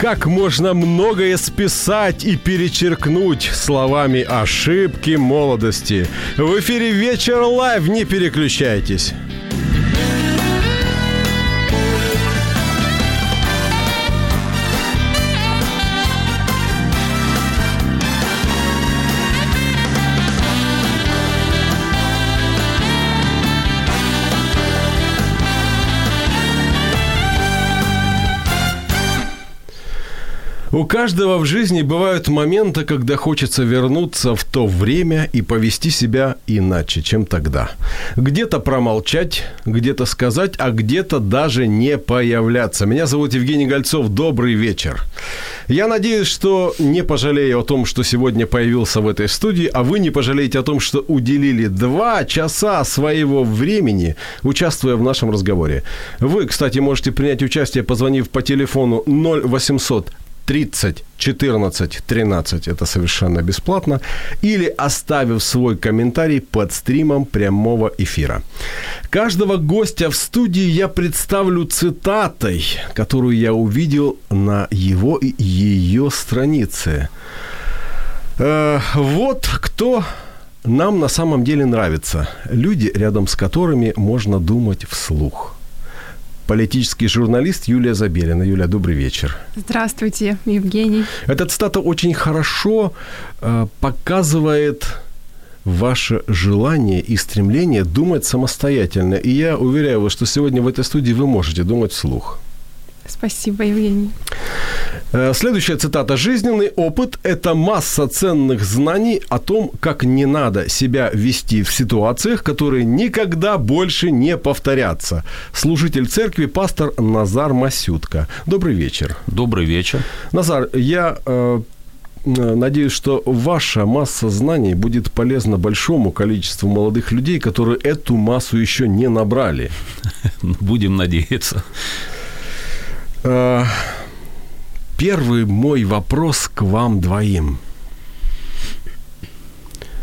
Как можно многое списать и перечеркнуть словами ошибки молодости. В эфире «Вечер live», не переключайтесь. У каждого в жизни бывают моменты, когда хочется вернуться в то время и повести себя иначе, чем тогда. Где-то промолчать, где-то сказать, а где-то даже не появляться. Меня зовут Евгений Гольцов. Добрый вечер. Я надеюсь, что не пожалею о том, что сегодня появился в этой студии, а вы не пожалеете о том, что уделили два часа своего времени, участвуя в нашем разговоре. Вы, кстати, можете принять участие, позвонив по телефону 0800 30 14 13, это совершенно бесплатно, или оставив свой комментарий под стримом прямого эфира. Каждого гостя в студии я представлю цитатой, которую я увидел на его и ее странице. Э, вот кто нам на самом деле нравится. Люди, рядом с которыми можно думать вслух – политический журналист Юлия Забелина. Юлия, добрый вечер. Здравствуйте, Евгений. Эта цитата очень хорошо э, показывает ваше желание и стремление думать самостоятельно. И я уверяю вас, что сегодня в этой студии вы можете думать вслух. Спасибо, Евгений. Э, следующая цитата. «Жизненный опыт – это масса ценных знаний о том, как не надо себя вести в ситуациях, которые никогда больше не повторятся». Служитель церкви, пастор Назар Масютка. Добрый вечер. Добрый вечер. Назар, я э, Надеюсь, что ваша масса знаний будет полезна большому количеству молодых людей, которые эту массу еще не набрали. Будем надеяться. Э, первый мой вопрос к вам двоим.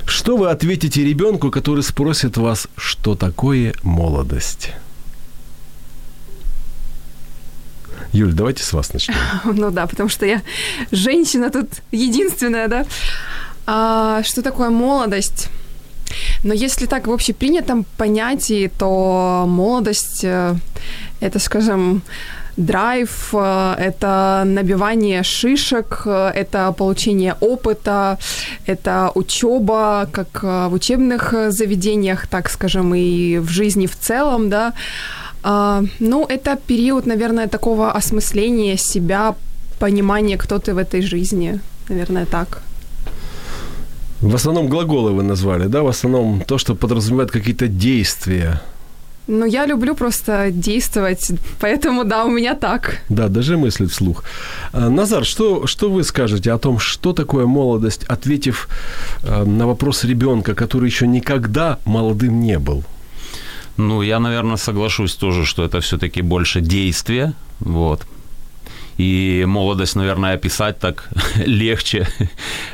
Что вы ответите ребенку, который спросит вас, что такое молодость? Юль, давайте с вас начнем. Ну да, потому что я женщина тут единственная, да. А, что такое молодость? Но если так в общепринятом понятии, то молодость э, – это, скажем, драйв, э, это набивание шишек, э, это получение опыта, это учеба, как э, в учебных заведениях, так скажем, и в жизни в целом, да. А, ну, это период, наверное, такого осмысления себя, понимания, кто ты в этой жизни, наверное, так. В основном глаголы вы назвали, да? В основном то, что подразумевает какие-то действия. Ну, я люблю просто действовать, поэтому, да, у меня так. Да, даже мыслить вслух. А, Назар, что, что вы скажете о том, что такое молодость, ответив а, на вопрос ребенка, который еще никогда молодым не был? Ну, я, наверное, соглашусь тоже, что это все-таки больше действие, вот. И молодость, наверное, описать так легче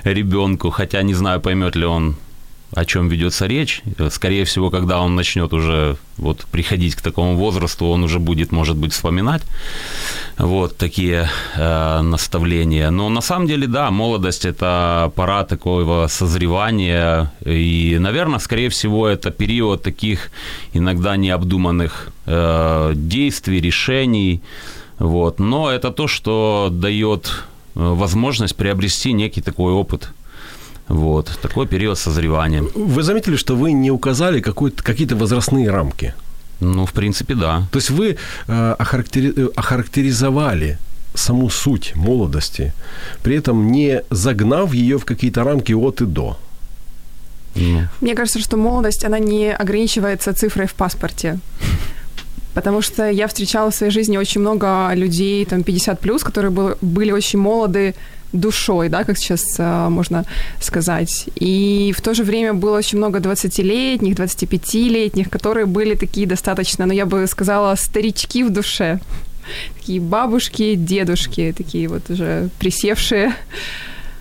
ребенку, хотя не знаю, поймет ли он о чем ведется речь. Скорее всего, когда он начнет уже вот приходить к такому возрасту, он уже будет, может быть, вспоминать вот такие э, наставления. Но на самом деле, да, молодость это пора такого созревания. И, наверное, скорее всего, это период таких иногда необдуманных э, действий, решений. Вот. Но это то, что дает э, возможность приобрести некий такой опыт – вот, такой период созревания. Вы заметили, что вы не указали какие-то возрастные рамки? Ну, в принципе, да. То есть вы э, охарактери... охарактеризовали саму суть молодости, при этом не загнав ее в какие-то рамки от и до. Ну, Мне кажется, что молодость, она не ограничивается цифрой в паспорте. Потому что я встречала в своей жизни очень много людей, там, 50 плюс, которые были, были очень молоды душой, да, как сейчас э, можно сказать. И в то же время было очень много 20-летних, 25-летних, которые были такие достаточно, ну, я бы сказала, старички в душе. Такие бабушки, дедушки, такие вот уже присевшие.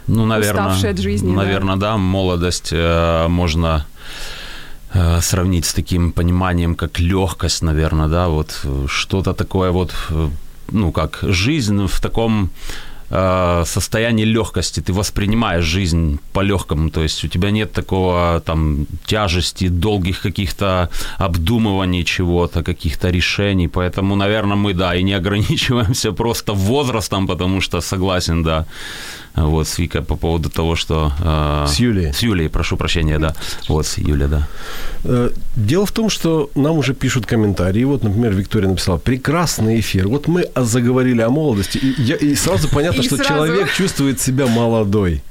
Ну, наверное, Уставший от жизни, да. наверное, да, молодость э, можно э, сравнить с таким пониманием, как легкость, наверное, да, вот что-то такое вот, э, ну, как жизнь в таком э, состоянии легкости, ты воспринимаешь жизнь по-легкому, то есть у тебя нет такого там тяжести, долгих каких-то обдумываний чего-то, каких-то решений, поэтому, наверное, мы, да, и не ограничиваемся просто возрастом, потому что согласен, да, вот, с Викой по поводу того, что... э, С Юлией. С Юлией, прошу прощения, да. Вот, с Юлей, да. Э, Дело в том, что нам уже пишут комментарии. Вот, например, Виктория написала, прекрасный эфир. Вот мы заговорили о молодости, и, я- и сразу понятно, И что сразу. человек чувствует себя молодой.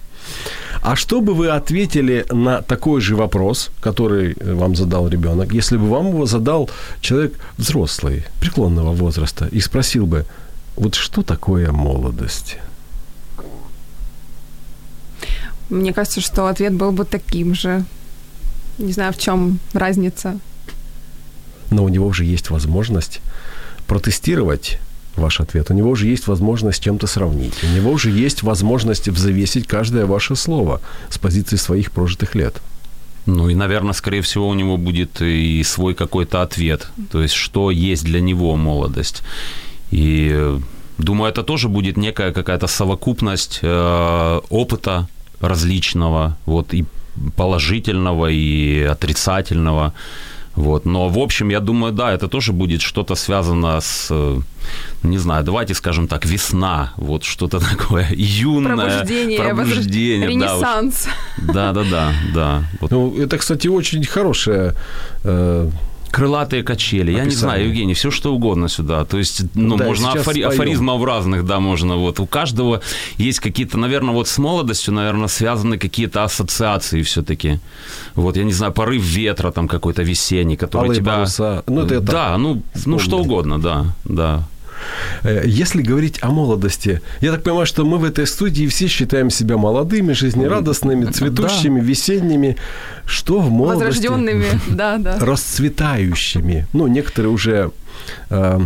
А что бы вы ответили на такой же вопрос, который э, вам задал ребенок, если бы вам его задал человек взрослый, преклонного возраста, и спросил бы, вот что такое молодость? Мне кажется, что ответ был бы таким же. Не знаю, в чем разница. но у него уже есть возможность протестировать ваш ответ. У него уже есть возможность с чем-то сравнить. У него уже есть возможность взвесить каждое ваше слово с позиции своих прожитых лет. Ну и, наверное, скорее всего, у него будет и свой какой-то ответ. То есть, что есть для него молодость. И э, думаю, это тоже будет некая какая-то совокупность э, опыта различного, вот и положительного, и отрицательного. Вот. Но, в общем, я думаю, да, это тоже будет что-то связано с, э, не знаю, давайте скажем так, весна, вот что-то такое юное. Пробуждение, пробуждение, возра- да, ренессанс. Да, да, да, да. Вот Ну, это, кстати, очень хорошее э, Крылатые качели. Я не Описание. знаю, Евгений, все что угодно сюда. То есть, ну, Да, можно афори- афоризмов разных, да, можно. Вот у каждого есть какие-то, наверное, вот с молодостью, наверное, связаны какие-то ассоциации все-таки. Вот, я не знаю, порыв ветра там какой-то весенний, который Алые тебя... паруса. Ну, это да, ну, ну, что угодно, да, да. Э, Если говорить о молодости, я так понимаю, что мы в этой студии все считаем себя молодыми, жизнерадостными, цветущими, весенними. Что в молодости? Возрожденными, да, да. Расцветающими. Ну, некоторые уже... э,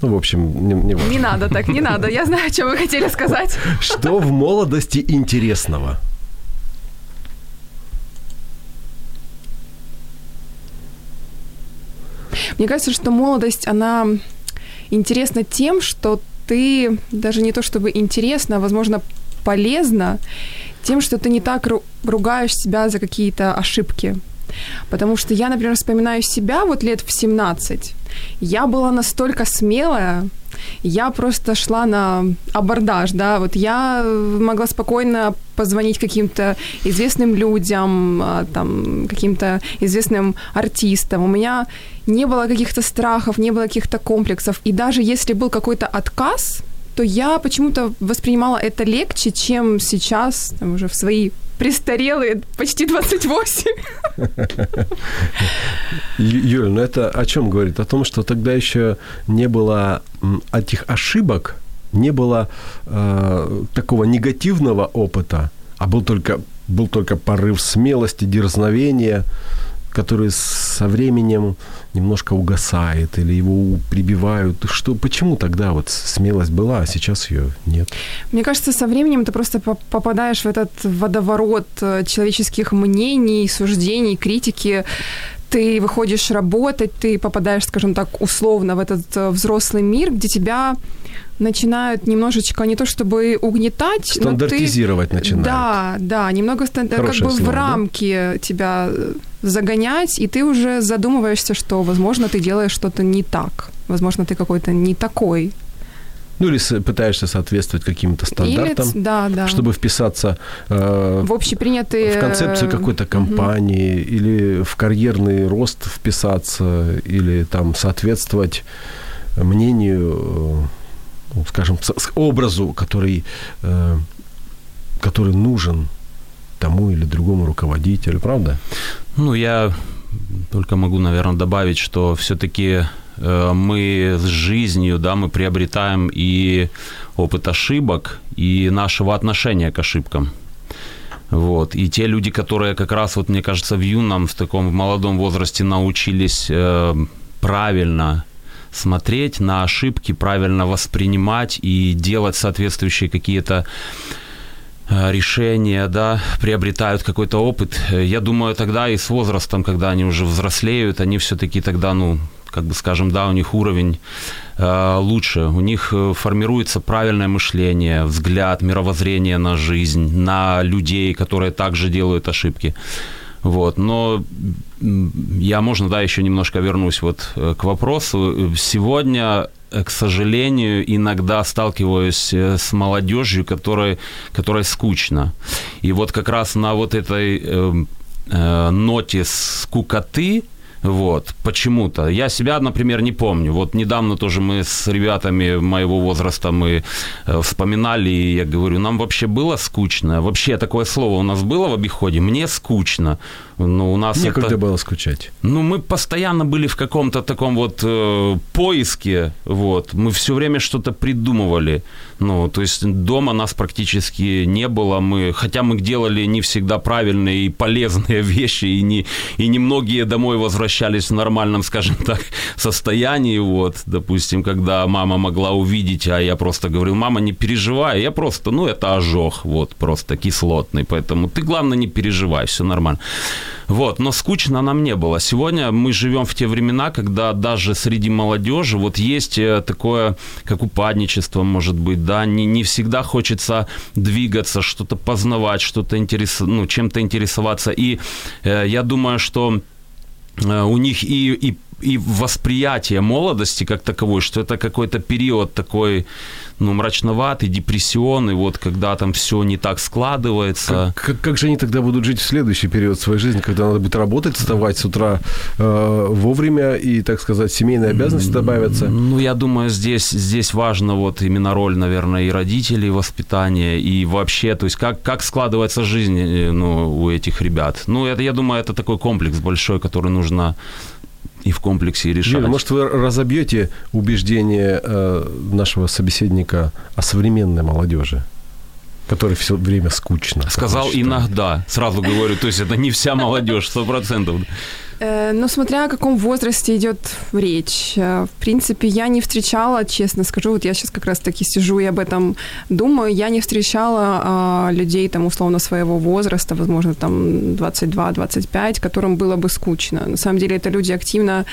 ну, в общем, не, не важно. Не надо так, не надо. Я знаю, о чем вы хотели сказать. Что в молодости интересного? Мне кажется, что молодость, она интересна тем, что ты даже не то чтобы интересно, а, возможно, полезно тем, что ты не так ру- ругаешь себя за какие-то ошибки. Потому что я, например, вспоминаю себя вот лет в 17. Я была настолько смелая, я просто шла на абордаж, да, вот я э, могла спокойно позвонить каким-то известным людям, а, там, каким-то известным артистам. У меня не было каких-то страхов, не было каких-то комплексов. И даже если был какой-то отказ, то я почему-то воспринимала это легче, чем сейчас, там, уже в свои престарелые, почти 28. Ю- Юль, ну это о чем говорит? О том, что тогда еще не было этих ошибок, не было э, такого негативного опыта, а был только, был только порыв смелости, дерзновения, который со временем немножко угасает или его прибивают. Что, почему тогда вот смелость была, а сейчас ее нет? Мне кажется, со временем ты просто по- попадаешь в этот водоворот э, человеческих мнений, суждений, критики. Ты выходишь работать, ты попадаешь, скажем так, условно в этот э, взрослый мир, где тебя начинают немножечко не то чтобы угнетать, но ты... Стандартизировать начинают. Да, да, немного стан- как бы в слово, да? рамки тебя э, загонять, и ты уже задумываешься, что, возможно, ты делаешь что-то не так. Возможно, ты какой-то не такой. Ну или пытаешься соответствовать каким-то стандартам, Или, да, да. чтобы вписаться э, в общепринятые... в концепцию какой-то компании или в карьерный рост вписаться или там соответствовать мнению ну, скажем, образу, который, э, который нужен тому или другому руководителю, правда? Ну, я только могу, наверное, добавить, что все-таки э, мы с жизнью, да, мы приобретаем и опыт ошибок, и нашего отношения к ошибкам. Вот. И те люди, которые как раз, вот мне кажется, в юном, в таком в молодом возрасте научились э, правильно смотреть на ошибки, правильно воспринимать и делать соответствующие какие-то э, решения, да, приобретают какой-то опыт. Э, Я думаю, тогда и с возрастом, когда они уже взрослеют, они все-таки тогда, ну, как бы скажем, да, у них уровень э, лучше, у них э, формируется правильное мышление, взгляд, мировоззрение на жизнь, на людей, которые также делают ошибки. Вот, но я, можно, да, еще немножко вернусь вот э, к вопросу. Сегодня, э, к сожалению, иногда сталкиваюсь с молодежью, которой, которой скучно. И вот как раз на вот этой э, э, ноте скукоты, вот, почему-то. Я себя, например, не помню. Вот недавно тоже мы с ребятами моего возраста мы э, вспоминали, и я говорю, нам вообще было скучно. Вообще такое слово у нас было в обиходе. Мне скучно. Но у нас Некогда это... было скучать. Ну, мы постоянно были в каком-то таком вот э, поиске, вот. Мы все время что-то придумывали. Ну, то есть дома нас практически не было. Мы, хотя мы делали не всегда правильные и полезные вещи, и не, и не многие домой возвращались в нормальном, скажем так, состоянии. Вот, допустим, когда мама могла увидеть, а я просто говорил, мама, не переживай, я просто, ну, это ожог, вот, просто кислотный, поэтому ты, главное, не переживай, все нормально. Вот, но скучно нам не было. Сегодня мы живем в те времена, когда даже среди молодежи вот есть э, такое, как упадничество, может быть, да, не, не всегда хочется двигаться, что-то познавать, что-то интерес, ну, чем-то интересоваться. И э, я думаю, что э, у них и, и и восприятие молодости как таковой, что это какой-то период такой, ну, мрачноватый, депрессионный, вот когда там все не так складывается. Как, как, как же они тогда будут жить в следующий период своей жизни, когда надо будет работать, вставать с утра э, вовремя и, так сказать, семейные обязанности добавятся? Ну, я думаю, здесь, здесь важно вот именно роль, наверное, и родителей, воспитания, и вообще, то есть как, как складывается жизнь э, ну, у этих ребят. Ну, это, я думаю, это такой комплекс большой, который нужно и в комплексе решать. Юрий, может, вы разобьете убеждение э, нашего собеседника о современной молодежи, которой все время скучно? Сказал иногда, сразу говорю, то есть это не вся молодежь, сто процентов. Ну, смотря о каком возрасте идет речь. Э, В принципе, я не встречала, честно скажу, вот я сейчас как раз-таки сижу и об этом думаю, я не встречала а, людей, там, условно, своего возраста, возможно, там, 22-25, которым было бы скучно. На самом деле, это люди активно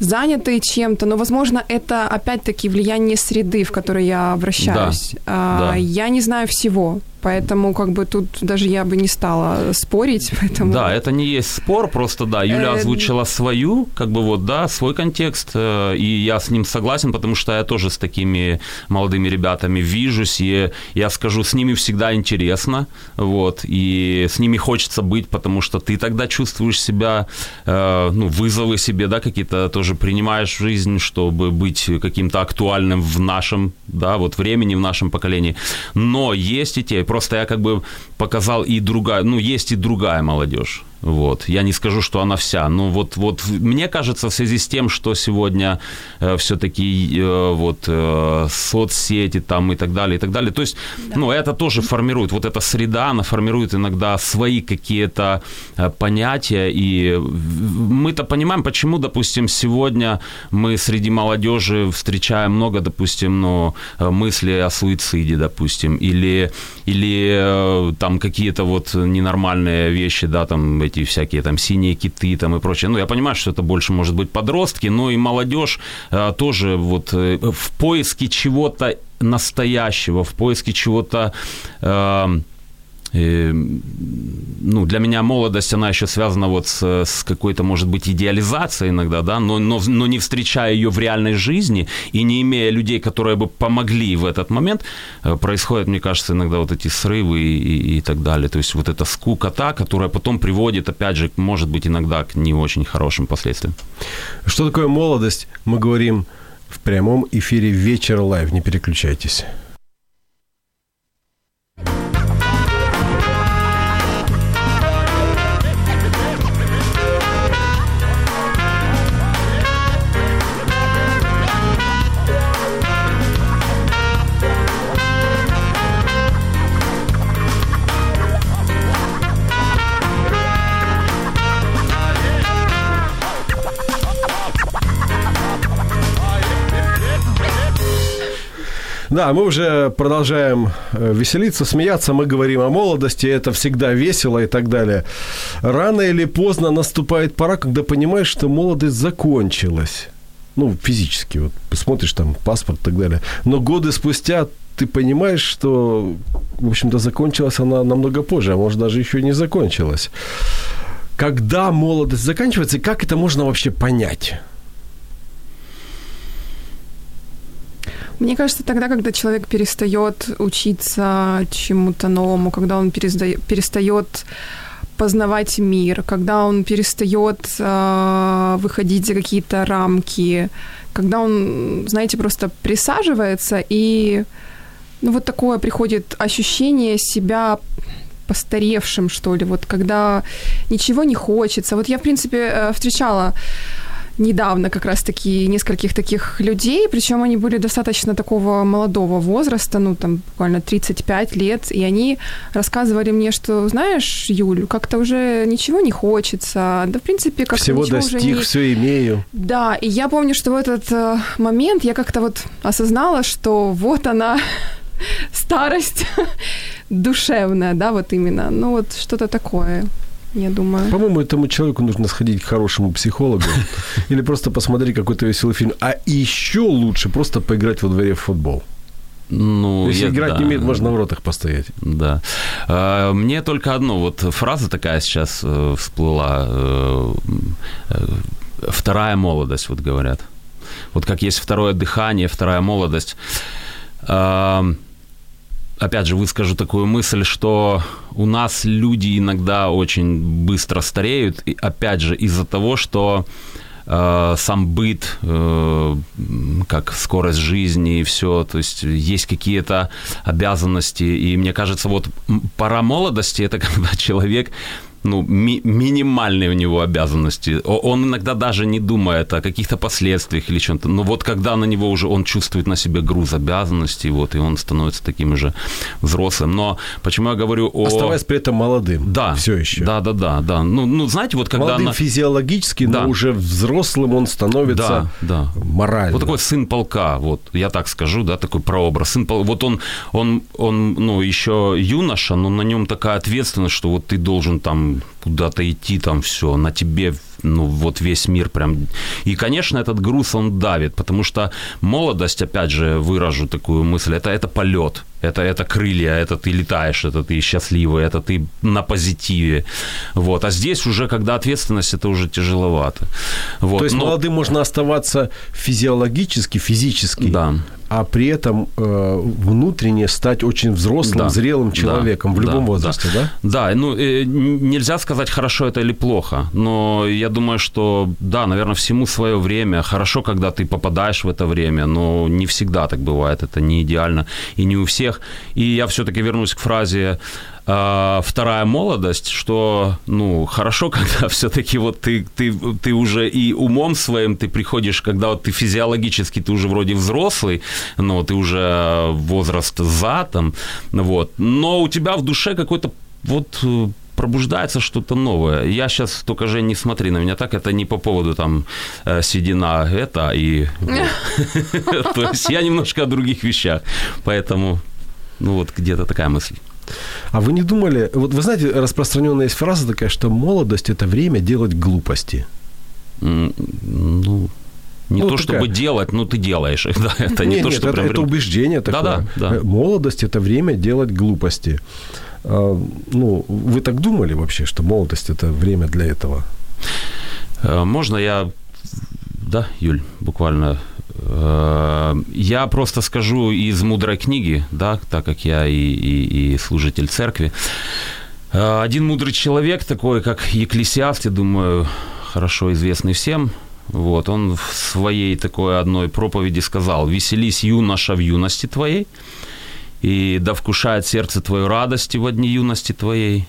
заняты чем-то, но, возможно, это опять-таки влияние среды, в которой я вращаюсь. А, да. Я не знаю всего, поэтому как бы тут даже я бы не стала спорить, поэтому... Да, это не есть спор, просто да, Юля Э, озвучила свою, как бы вот, да, свой контекст, э, и я с ним согласен, потому что я тоже с такими молодыми ребятами вижусь, и я скажу, с ними всегда интересно, вот, и с ними хочется быть, потому что ты тогда чувствуешь себя, э, ну, вызовы себе, да, какие-то тоже принимаешь в жизнь, чтобы быть каким-то актуальным в нашем, да, вот времени, в нашем поколении. Но есть и те, просто я как бы показал и другая, ну, есть и другая молодежь. Вот. Я не скажу, что она вся. Но вот, вот мне кажется, в связи с тем, что сегодня э, все-таки э, вот э, соцсети там и так далее, и так далее. То есть, ну, это тоже формирует, вот эта среда, она формирует иногда свои какие-то э, понятия. И мы-то понимаем, почему, допустим, сегодня мы среди молодежи встречаем много, допустим, ну, э, мыслей о суициде, допустим, или, или э, там какие-то вот ненормальные вещи, да, там эти всякие там синие киты там и прочее. Ну, я понимаю, что это больше может быть подростки, но и молодежь э, тоже вот э, в поиске чего-то настоящего, в поиске чего-то э, э, ну, для меня молодость, она еще связана вот с, с какой-то, может быть, идеализацией иногда, да, но, но, но не встречая ее в реальной жизни и не имея людей, которые бы помогли в этот момент, э, происходят, мне кажется, иногда вот эти срывы и, и, и так далее. То есть вот эта скукота, которая потом приводит, опять же, может быть, иногда к не очень хорошим последствиям. Что такое молодость? Мы говорим в прямом эфире «Вечер live». Не переключайтесь. Да, мы уже продолжаем э, веселиться, смеяться. Мы говорим о молодости, это всегда весело и так далее. Рано или поздно наступает пора, когда понимаешь, что молодость закончилась. Ну, физически, вот посмотришь там паспорт и так далее. Но годы спустя ты понимаешь, что, в общем-то, закончилась она намного позже, а может даже еще и не закончилась. Когда молодость заканчивается, и как это можно вообще понять? Мне кажется, тогда, когда человек перестает учиться чему-то новому, когда он перестает познавать мир, когда он перестает э, выходить за какие-то рамки, когда он, знаете, просто присаживается и ну вот такое приходит ощущение себя постаревшим, что ли, вот когда ничего не хочется. Вот я, в принципе, э, встречала недавно как раз-таки нескольких таких людей, причем они были достаточно такого молодого возраста, ну, там, буквально 35 лет, и они рассказывали мне, что, знаешь, Юль, как-то уже ничего не хочется, да, в принципе, как-то Всего достиг, уже не... все имею. Да, и я помню, что в этот э, момент я как-то вот осознала, что вот она, старость душевная, да, вот именно, ну, вот что-то такое я думаю. По-моему, этому человеку нужно сходить к хорошему психологу или просто посмотреть какой-то веселый фильм. А еще лучше просто поиграть во дворе в футбол. Ну, Если я, играть да, не умеет, можно в ротах постоять. Да. А, мне только одно, вот фраза такая сейчас э, всплыла. Э, э, вторая молодость, вот говорят. Вот как есть второе дыхание, вторая молодость. Опять же, выскажу такую мысль, что у нас люди иногда очень быстро стареют, и опять же, из-за того, что э, сам быт, э, как скорость жизни и все, то есть есть какие-то обязанности, и мне кажется, вот пора молодости, это когда человек ну, ми- минимальные у него обязанности. Он иногда даже не думает о каких-то последствиях или чем-то. Но вот когда на него уже он чувствует на себе груз обязанностей, вот, и он становится таким уже взрослым. Но почему я говорю о... Оставаясь при этом молодым. Да. Все еще. Да, да, да, да. Ну, ну знаете, вот когда... Молодым на... физиологически, да. но уже взрослым он становится да, да. морально. Вот такой сын полка, вот, я так скажу, да, такой прообраз. Сын полка. Вот он, он, он, ну, еще юноша, но на нем такая ответственность, что вот ты должен там куда-то идти, там все, на тебе ну, вот весь мир прям... И, конечно, этот груз, он давит, потому что молодость, опять же, выражу такую мысль, это, это полет, это, это крылья, это ты летаешь, это ты счастливый, это ты на позитиве. Вот. А здесь уже, когда ответственность, это уже тяжеловато. Вот. То есть Но... молодым можно оставаться физиологически, физически, да. а при этом э, внутренне стать очень взрослым, да. зрелым человеком да. в любом да. возрасте, да? Да, да. ну э, нельзя сказать, хорошо это или плохо, но я думаю, что да, наверное, всему свое время. Хорошо, когда ты попадаешь в это время, но не всегда так бывает, это не идеально и не у всех всех. И я все-таки вернусь к фразе э, вторая молодость, что, ну, хорошо, когда все-таки вот ты, ты, ты уже и умом своим ты приходишь, когда вот ты физиологически, ты уже вроде взрослый, но ты уже возраст за там, вот, но у тебя в душе какой-то вот э, пробуждается что-то новое. Я сейчас только, же не смотри на меня так, это не по поводу там э, седина это и... То есть я немножко о других вещах, поэтому ну вот где-то такая мысль. А вы не думали, вот вы знаете, распространенная есть фраза такая, что молодость – это время делать глупости. Mm, ну, не ну, то, такая... чтобы делать, но ты делаешь. Да, это не нет, то, нет, что это, прям... это убеждение такое. Да, да, да. Молодость – это время делать глупости. А, ну, вы так думали вообще, что молодость – это время для этого? Э, можно я, да, Юль, буквально Э, я просто скажу из мудрой книги, да, так как я и, и, и служитель церкви. Э, один мудрый человек, такой как Екклесиаст, я думаю, хорошо известный всем, вот, он в своей такой одной проповеди сказал, «Веселись, юноша, в юности твоей, и да вкушает сердце твое радости в дни юности твоей,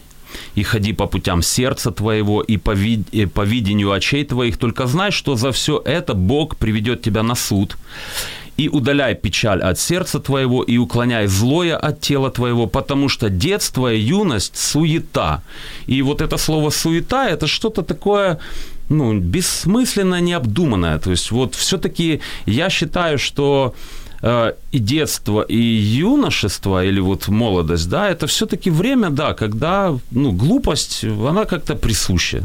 и ходи по путям сердца твоего, и по, вид- и по видению очей твоих, только знай, что за все это Бог приведет тебя на суд, и удаляй печаль от сердца твоего, и уклоняй злое от тела твоего, потому что детство и юность – суета. И вот это слово «суета» – это что-то такое, ну, бессмысленно необдуманное. То есть вот все-таки я считаю, что э, и детство, и юношество, или вот молодость, да, это все-таки время, да, когда, ну, глупость, она как-то присуща.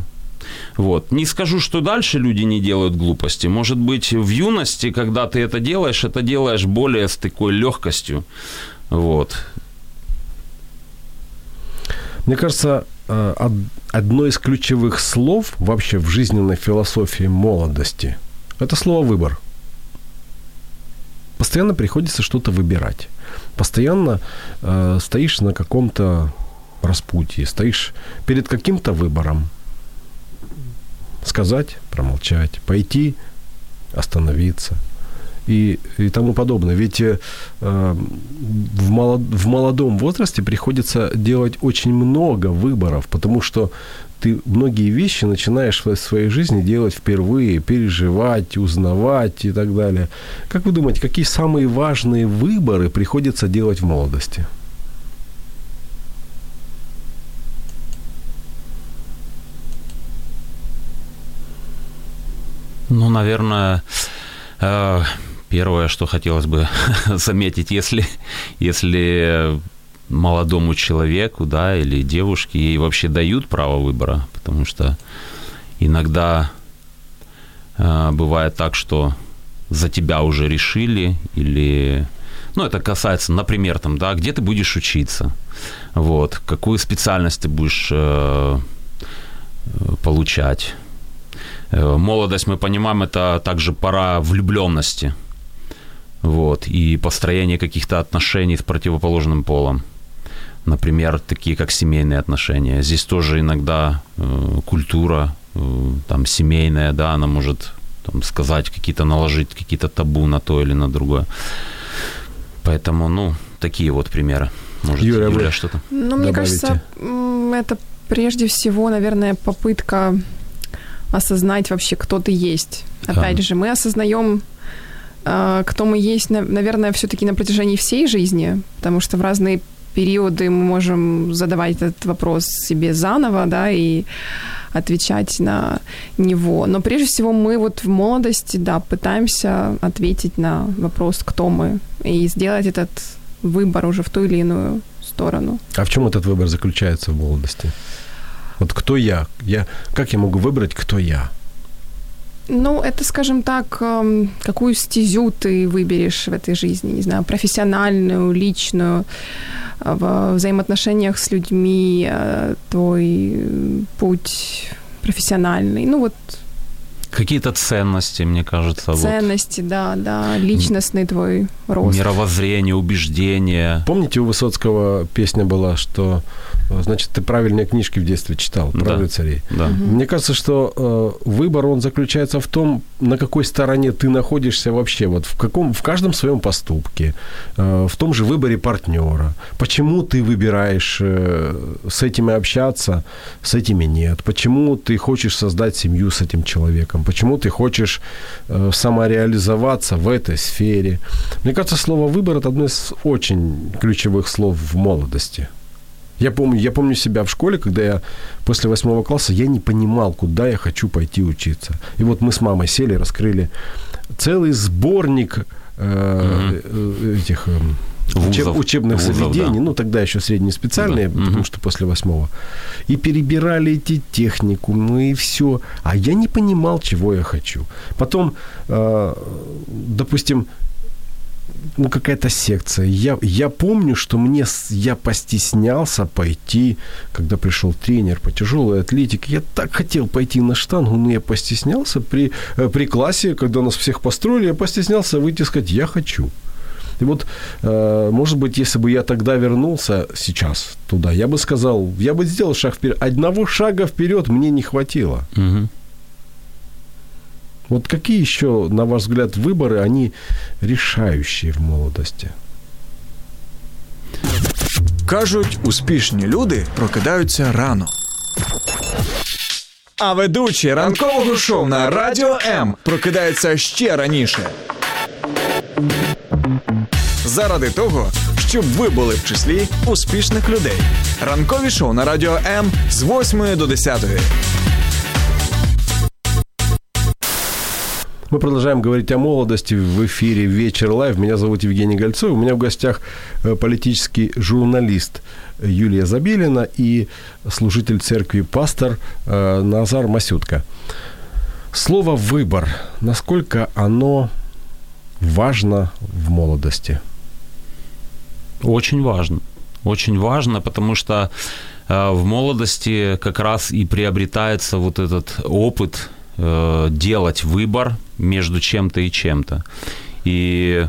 Вот. Не скажу, что дальше люди не делают глупости. Может быть, в юности, когда ты это делаешь, это делаешь более с такой легкостью. Вот. Мне кажется, э, од- одно из ключевых слов вообще в жизненной философии молодости – это слово «выбор». Постоянно приходится что-то выбирать. Постоянно э, стоишь на каком-то распутье, стоишь перед каким-то выбором. Сказать, промолчать, пойти, остановиться и, и тому подобное. Ведь э, в, молод, в молодом возрасте приходится делать очень много выборов, потому что ты многие вещи начинаешь в своей жизни делать впервые, переживать, узнавать и так далее. Как вы думаете, какие самые важные выборы приходится делать в молодости? Ну, наверное, э, первое, что хотелось бы заметить, если, если молодому человеку, да, или девушке ей вообще дают право выбора, потому что иногда э, бывает так, что за тебя уже решили или ну, это касается, например, там, да, где ты будешь учиться, вот, какую специальность ты будешь э, получать. Э, молодость, мы понимаем, это также пора влюбленности, вот, и построение каких-то отношений с противоположным полом. Например, такие как семейные отношения. Здесь тоже иногда э, культура, э, там, семейная, да, она может там, сказать какие-то, наложить какие-то табу на то или на другое. Поэтому, ну, такие вот примеры. Может, Юля, Юля, вы что-то? Ну, мне добавите? кажется, это прежде всего, наверное, попытка осознать вообще, кто ты есть. Опять Да. же, мы осознаем, э, кто мы есть, на- наверное, все-таки на протяжении всей жизни, потому что в разные периоды мы можем задавать этот вопрос себе заново, да, и отвечать на него. Но прежде всего мы вот в молодости, да, пытаемся ответить на вопрос, кто мы, и сделать этот выбор уже в ту или иную сторону. А в чем этот выбор заключается в молодости? Вот кто я? я? Как я могу выбрать, кто я? Ну, это, скажем так, эм, какую стезю ты выберешь в этой жизни, не знаю, профессиональную, личную, э, в взаимоотношениях с людьми, э, твой э, путь профессиональный, ну вот Какие-то ценности, мне кажется, вот. ценности, да, да, личностный твой рост. мировоззрение, убеждения. Помните, у Высоцкого песня была, что, значит, ты правильные книжки в детстве читал, про Да. рыцарей. Да. Мне кажется, что э, выбор, он заключается в том, на какой стороне ты находишься вообще, вот в, каком, в каждом своем поступке, э, в том же выборе партнера. Почему ты выбираешь э, с этими общаться, с этими нет? Почему ты хочешь создать семью с этим человеком? Почему ты хочешь э, самореализоваться в этой сфере? Мне кажется, слово «выбор» – это одно из очень ключевых слов в молодости. Я помню, я помню себя в школе, когда я после восьмого класса, я не понимал, куда я хочу пойти учиться. И вот мы с мамой сели, раскрыли целый сборник э, э, этих э, учеб- Вузов. учебных Вузов, заведений, да. ну тогда еще средние специальные, Да. потому что после восьмого. И перебирали эти техникумы и все. А я не понимал, чего я хочу. Потом, э, допустим, ну, какая-то секция. Я, я помню, что мне, я постеснялся пойти, когда пришел тренер по тяжелой атлетике. Я так хотел пойти на штангу, но я постеснялся при, э, при классе, когда нас всех построили, я постеснялся выйти и сказать, я хочу. И вот, э, может быть, если бы я тогда вернулся сейчас туда, я бы сказал, я бы сделал шаг вперед. Одного шага вперед мне не хватило. Мгм. Вот какие еще, на ваш взгляд, выборы, они решающие в молодости? Кажуть, успішні люди прокидаються рано. А ведучий ранкового шоу на Радіо М прокидається ще раніше. Заради того, щоб ви були в числі успішних людей. Ранкові шоу на Радіо М з 8 до 10. Мы продолжаем говорить о молодости в эфире «Вечер Live». Меня зовут Евгений Гольцов. У меня в гостях э, политический журналист Юлия Забелина и служитель церкви пастор э, Назар Масютка. Слово «выбор». Насколько оно важно в молодости? Очень важно. Очень важно, потому что э, в молодости как раз и приобретается вот этот опыт э, делать выбор между чем-то и чем-то. И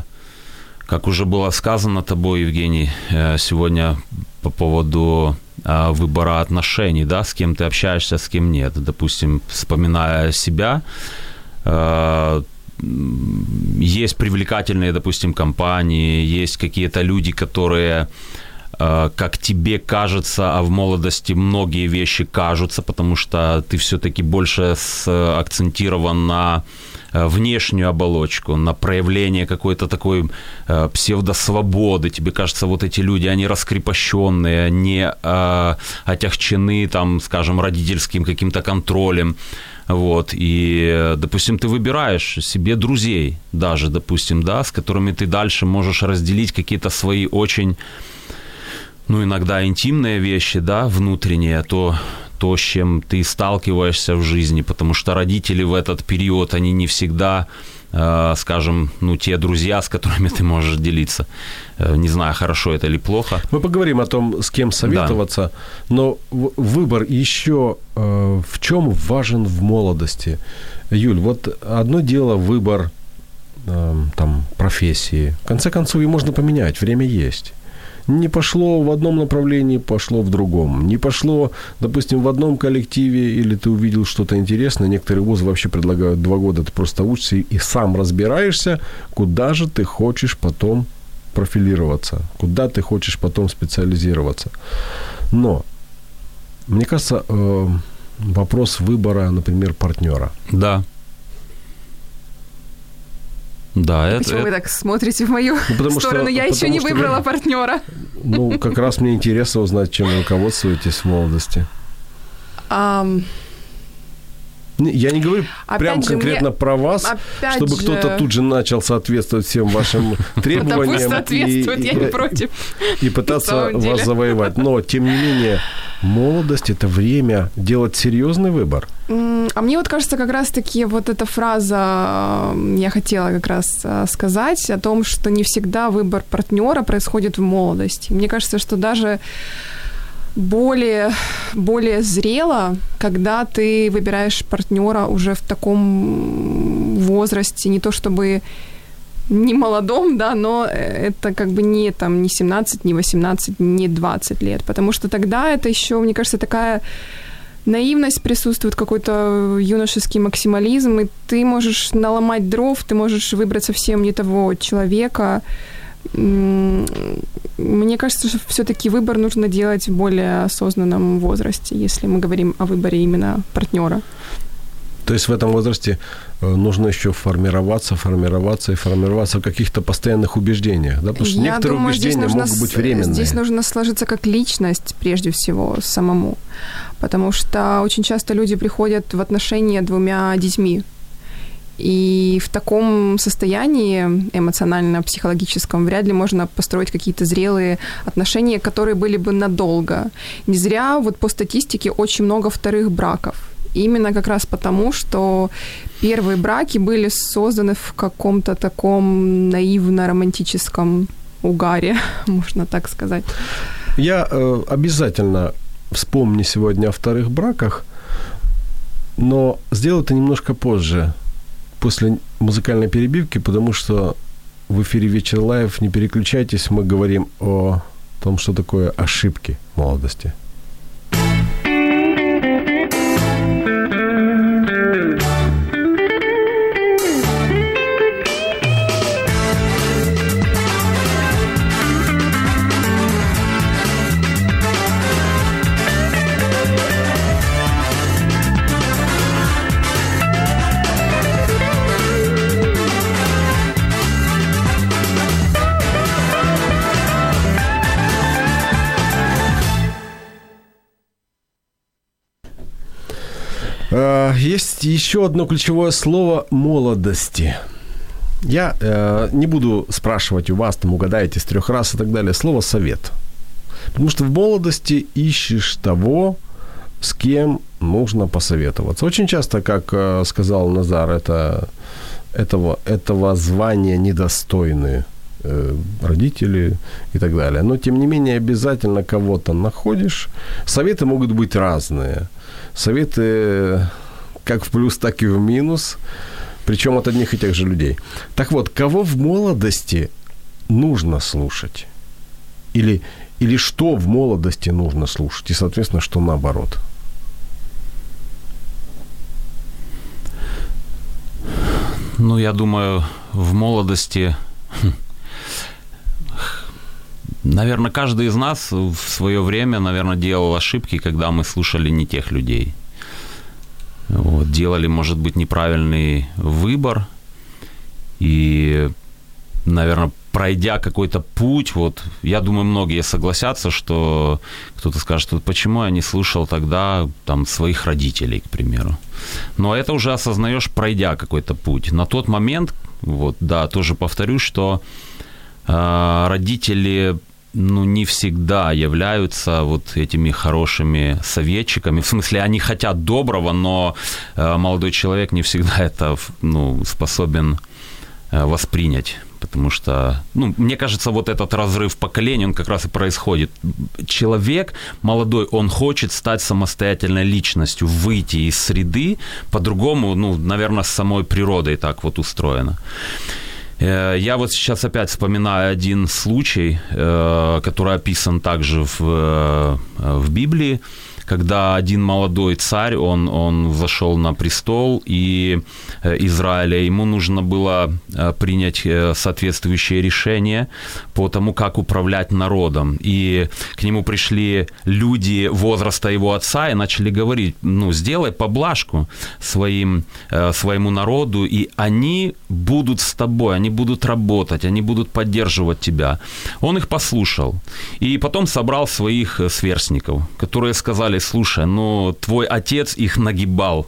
как уже было сказано тобой, Евгений, э, сегодня по поводу э, выбора отношений, да, с кем ты общаешься, с кем нет. Допустим, вспоминая себя, э, есть привлекательные, допустим, компании, есть какие-то люди, которые как тебе кажется, а в молодости многие вещи кажутся, потому что ты все-таки больше акцентирован на э, внешнюю оболочку, на проявление какой-то такой э, псевдосвободы. Тебе кажется, вот эти люди, они раскрепощенные, э, отягчены, там, скажем, родительским каким-то контролем. Вот, и, допустим, ты выбираешь себе друзей даже, допустим, да, с которыми ты дальше можешь разделить какие-то свои очень, ну, иногда интимные вещи, да, внутренние, то, то, с чем ты сталкиваешься в жизни, потому что родители в этот период, они не всегда э, скажем, ну, те друзья, с которыми ты можешь делиться. Э, не знаю, хорошо это или плохо. Мы поговорим о том, с кем советоваться, да. но выбор еще э, в чем важен в молодости? Юль, вот одно дело выбор там, профессии. В конце концов, ее можно поменять, время есть не пошло в одном направлении, пошло в другом. Не пошло, допустим, в одном коллективе, или ты увидел что-то интересное. Некоторые вузы вообще предлагают два года, ты просто учишься и сам разбираешься, куда же ты хочешь потом профилироваться, куда ты хочешь потом специализироваться. Но, мне кажется, э, вопрос выбора, например, партнера. Да, да, это, Почему это... вы так смотрите в мою ну, потому сторону? Что, Я еще не выбрала вы... партнера. Ну, как раз мне интересно узнать, чем вы руководствуетесь в молодости. Um... Я не говорю Опять прям же, конкретно мне... про вас, чтобы же... кто-то тут же начал соответствовать всем вашим требованиям. Да пусть соответствует, я не против. И пытаться вас завоевать. Но, тем не менее, молодость – это время делать серьезный выбор. А мне вот кажется, как раз-таки вот эта фраза, я хотела как раз а, сказать о том, что не всегда выбор партнера происходит в молодости. Мне кажется, что даже более, более зрело, когда ты выбираешь партнера уже в таком возрасте, не то чтобы не молодом, да, но это как бы не там не 17, не 18, не 20 лет, потому что тогда это еще, мне кажется, такая наивность присутствует, какой-то юношеский максимализм, и ты можешь наломать дров, ты можешь выбрать совсем не того человека, мне кажется, что все-таки выбор нужно делать в более осознанном возрасте, если мы говорим о выборе именно партнера. То есть в этом возрасте э, нужно еще формироваться, формироваться и формироваться в каких-то постоянных убеждениях, да? Потому что Я некоторые думаю, убеждения нужно, могут быть временные. Здесь нужно сложиться как личность прежде всего самому, потому что очень часто люди приходят в отношения двумя детьми, и в таком состоянии эмоционально-психологическом вряд ли можно построить какие-то зрелые отношения, которые были бы надолго. Не зря вот по статистике очень много вторых браков. Именно как раз потому, что первые браки были созданы в каком-то таком наивно-романтическом угаре, можно так сказать. Я э, обязательно вспомню сегодня о вторых браках, но сделаю это немножко позже после музыкальной перебивки, потому что в эфире «Вечер Live» не переключайтесь, мы говорим о том, что такое ошибки молодости. Есть еще одно ключевое слово молодости. Я э, не буду спрашивать у вас, там угадаете с трех раз и так далее. Слово совет. Потому что в молодости ищешь того, с кем нужно посоветоваться. Очень часто, как э, сказал Назар, это, этого, этого звания недостойны э, родители и так далее. Но, тем не менее, обязательно кого-то находишь. Советы могут быть разные. Советы как в плюс, так и в минус. Причем от одних и тех же людей. Так вот, кого в молодости нужно слушать? Или, или что в молодости нужно слушать? И, соответственно, что наоборот? Ну, я думаю, в молодости, хм, наверное, каждый из нас в свое время, наверное, делал ошибки, когда мы слушали не тех людей. Вот, делали, может быть, неправильный выбор. И, наверное, пройдя какой-то путь, вот, я думаю, многие согласятся, что кто-то скажет, что почему я не слушал тогда там своих родителей, к примеру. Но это уже осознаешь, пройдя какой-то путь. На тот момент, вот, да, тоже повторюсь, что э, родители ну, не всегда являются вот этими хорошими советчиками. В смысле, они хотят доброго, но э, молодой человек не всегда это ну, способен э, воспринять. Потому что, ну, мне кажется, вот этот разрыв поколений, он как раз и происходит. Человек молодой, он хочет стать самостоятельной личностью, выйти из среды, по-другому, ну, наверное, с самой природой так вот устроено. Э, я вот сейчас опять вспоминаю один случай, э, который описан также в, э, в Библии когда один молодой царь, он, он зашел на престол, и э, Израиля, ему нужно было э, принять э, соответствующее решение по тому, как управлять народом. И к нему пришли люди возраста его отца и начали говорить, ну, сделай поблажку своим, своему народу, и они будут с тобой, они будут работать, они будут поддерживать тебя. Он их послушал. И потом собрал своих сверстников, которые сказали, сказали, слушай, ну твой отец их нагибал,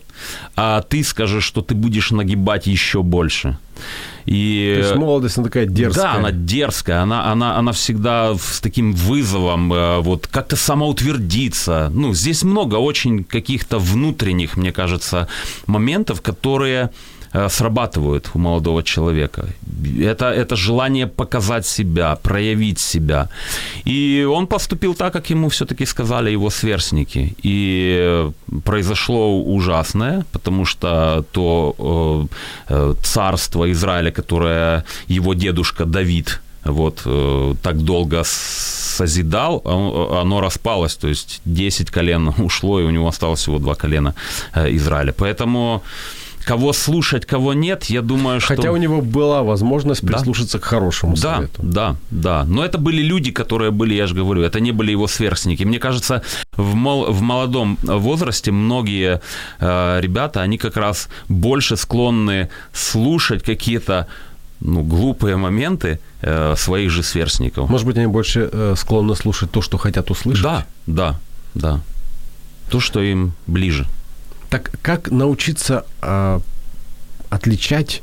а ты скажешь, что ты будешь нагибать еще больше. И, То есть молодость, она такая дерзкая. Да, она дерзкая, она, она, она всегда с таким вызовом, э, вот как-то самоутвердиться. Ну, здесь много очень каких-то внутренних, мне кажется, моментов, которые срабатывают у молодого человека. Это, это желание показать себя, проявить себя. И он поступил так, как ему все-таки сказали его сверстники. И произошло ужасное, потому что то э, царство Израиля, которое его дедушка Давид вот э, так долго созидал, оно распалось, то есть 10 колен ушло, и у него осталось всего 2 колена Израиля. Поэтому Кого слушать, кого нет, я думаю, что... Хотя у него была возможность прислушаться да. к хорошему да, совету. Да, да. Но это были люди, которые были, я же говорю, это не были его сверстники. Мне кажется, в, мол, в молодом возрасте многие э, ребята, они как раз больше склонны слушать какие-то ну, глупые моменты э, своих же сверстников. Может быть, они больше э, склонны слушать то, что хотят услышать? Да, да, да. То, что им ближе. Так как научиться э, отличать,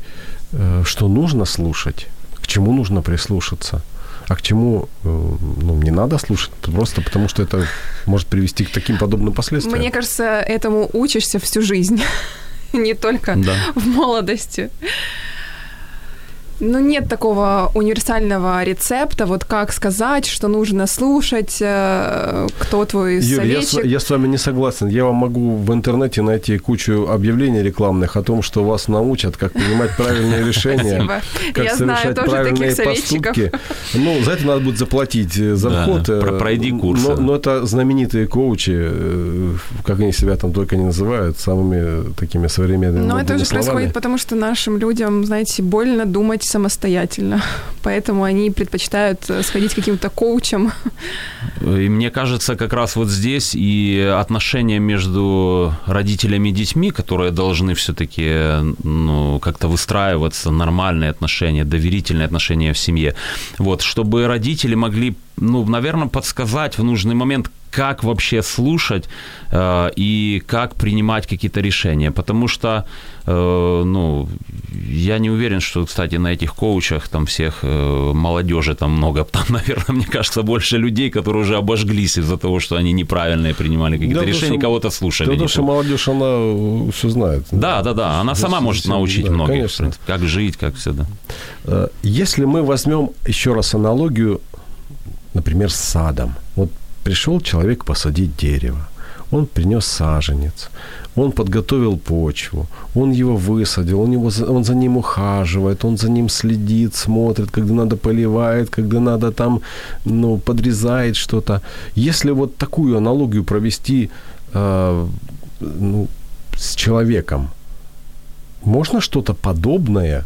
э, что нужно слушать, к чему нужно прислушаться, а к чему э, ну, не надо слушать, просто потому что это может привести к таким подобным последствиям? Мне кажется, этому учишься всю жизнь, не только да. в молодости. Ну, нет такого универсального рецепта, вот как сказать, что нужно слушать, э, кто твой Юр, советчик. Я, я с вами не согласен. Я вам могу в интернете найти кучу объявлений рекламных о том, что вас научат, как принимать правильные решения, как совершать правильные поступки. Ну, за это надо будет заплатить э, за вход. Э, пройди курс. Но это знаменитые коучи, как они себя там только не называют, самыми такими современными Но это уже происходит, потому что нашим людям, знаете, больно думать самостоятельно, поэтому они предпочитают э, сходить каким-то коучам. И мне кажется, как раз вот здесь и отношения между родителями и детьми, которые должны все-таки ну, как-то выстраиваться, нормальные отношения, доверительные отношения в семье. Вот, чтобы родители могли, ну, наверное, подсказать в нужный момент, как вообще слушать э, и как принимать какие-то решения. Потому что, э, ну, я не уверен, что, кстати, на этих коучах там всех э, молодежи там много, там, наверное, мне кажется, больше людей, которые уже обожглись из-за того, что они неправильные принимали какие-то Да, решения, потому что- кого-то слушали. Потому не что молодежь, она все знает. да, да, да. Она сама может научить да, многих, в конечно. принципе, как жить, как все, да. Э, Если мы возьмем еще раз аналогию, например, с садом. Вот пришел человек посадить дерево. Он принес саженец, он подготовил почву, он его высадил, он, его, он за ним ухаживает, он за ним следит, смотрит, когда надо поливает, когда надо там, ну, подрезает что-то. Если вот такую аналогию провести э, ну, с человеком, можно что-то подобное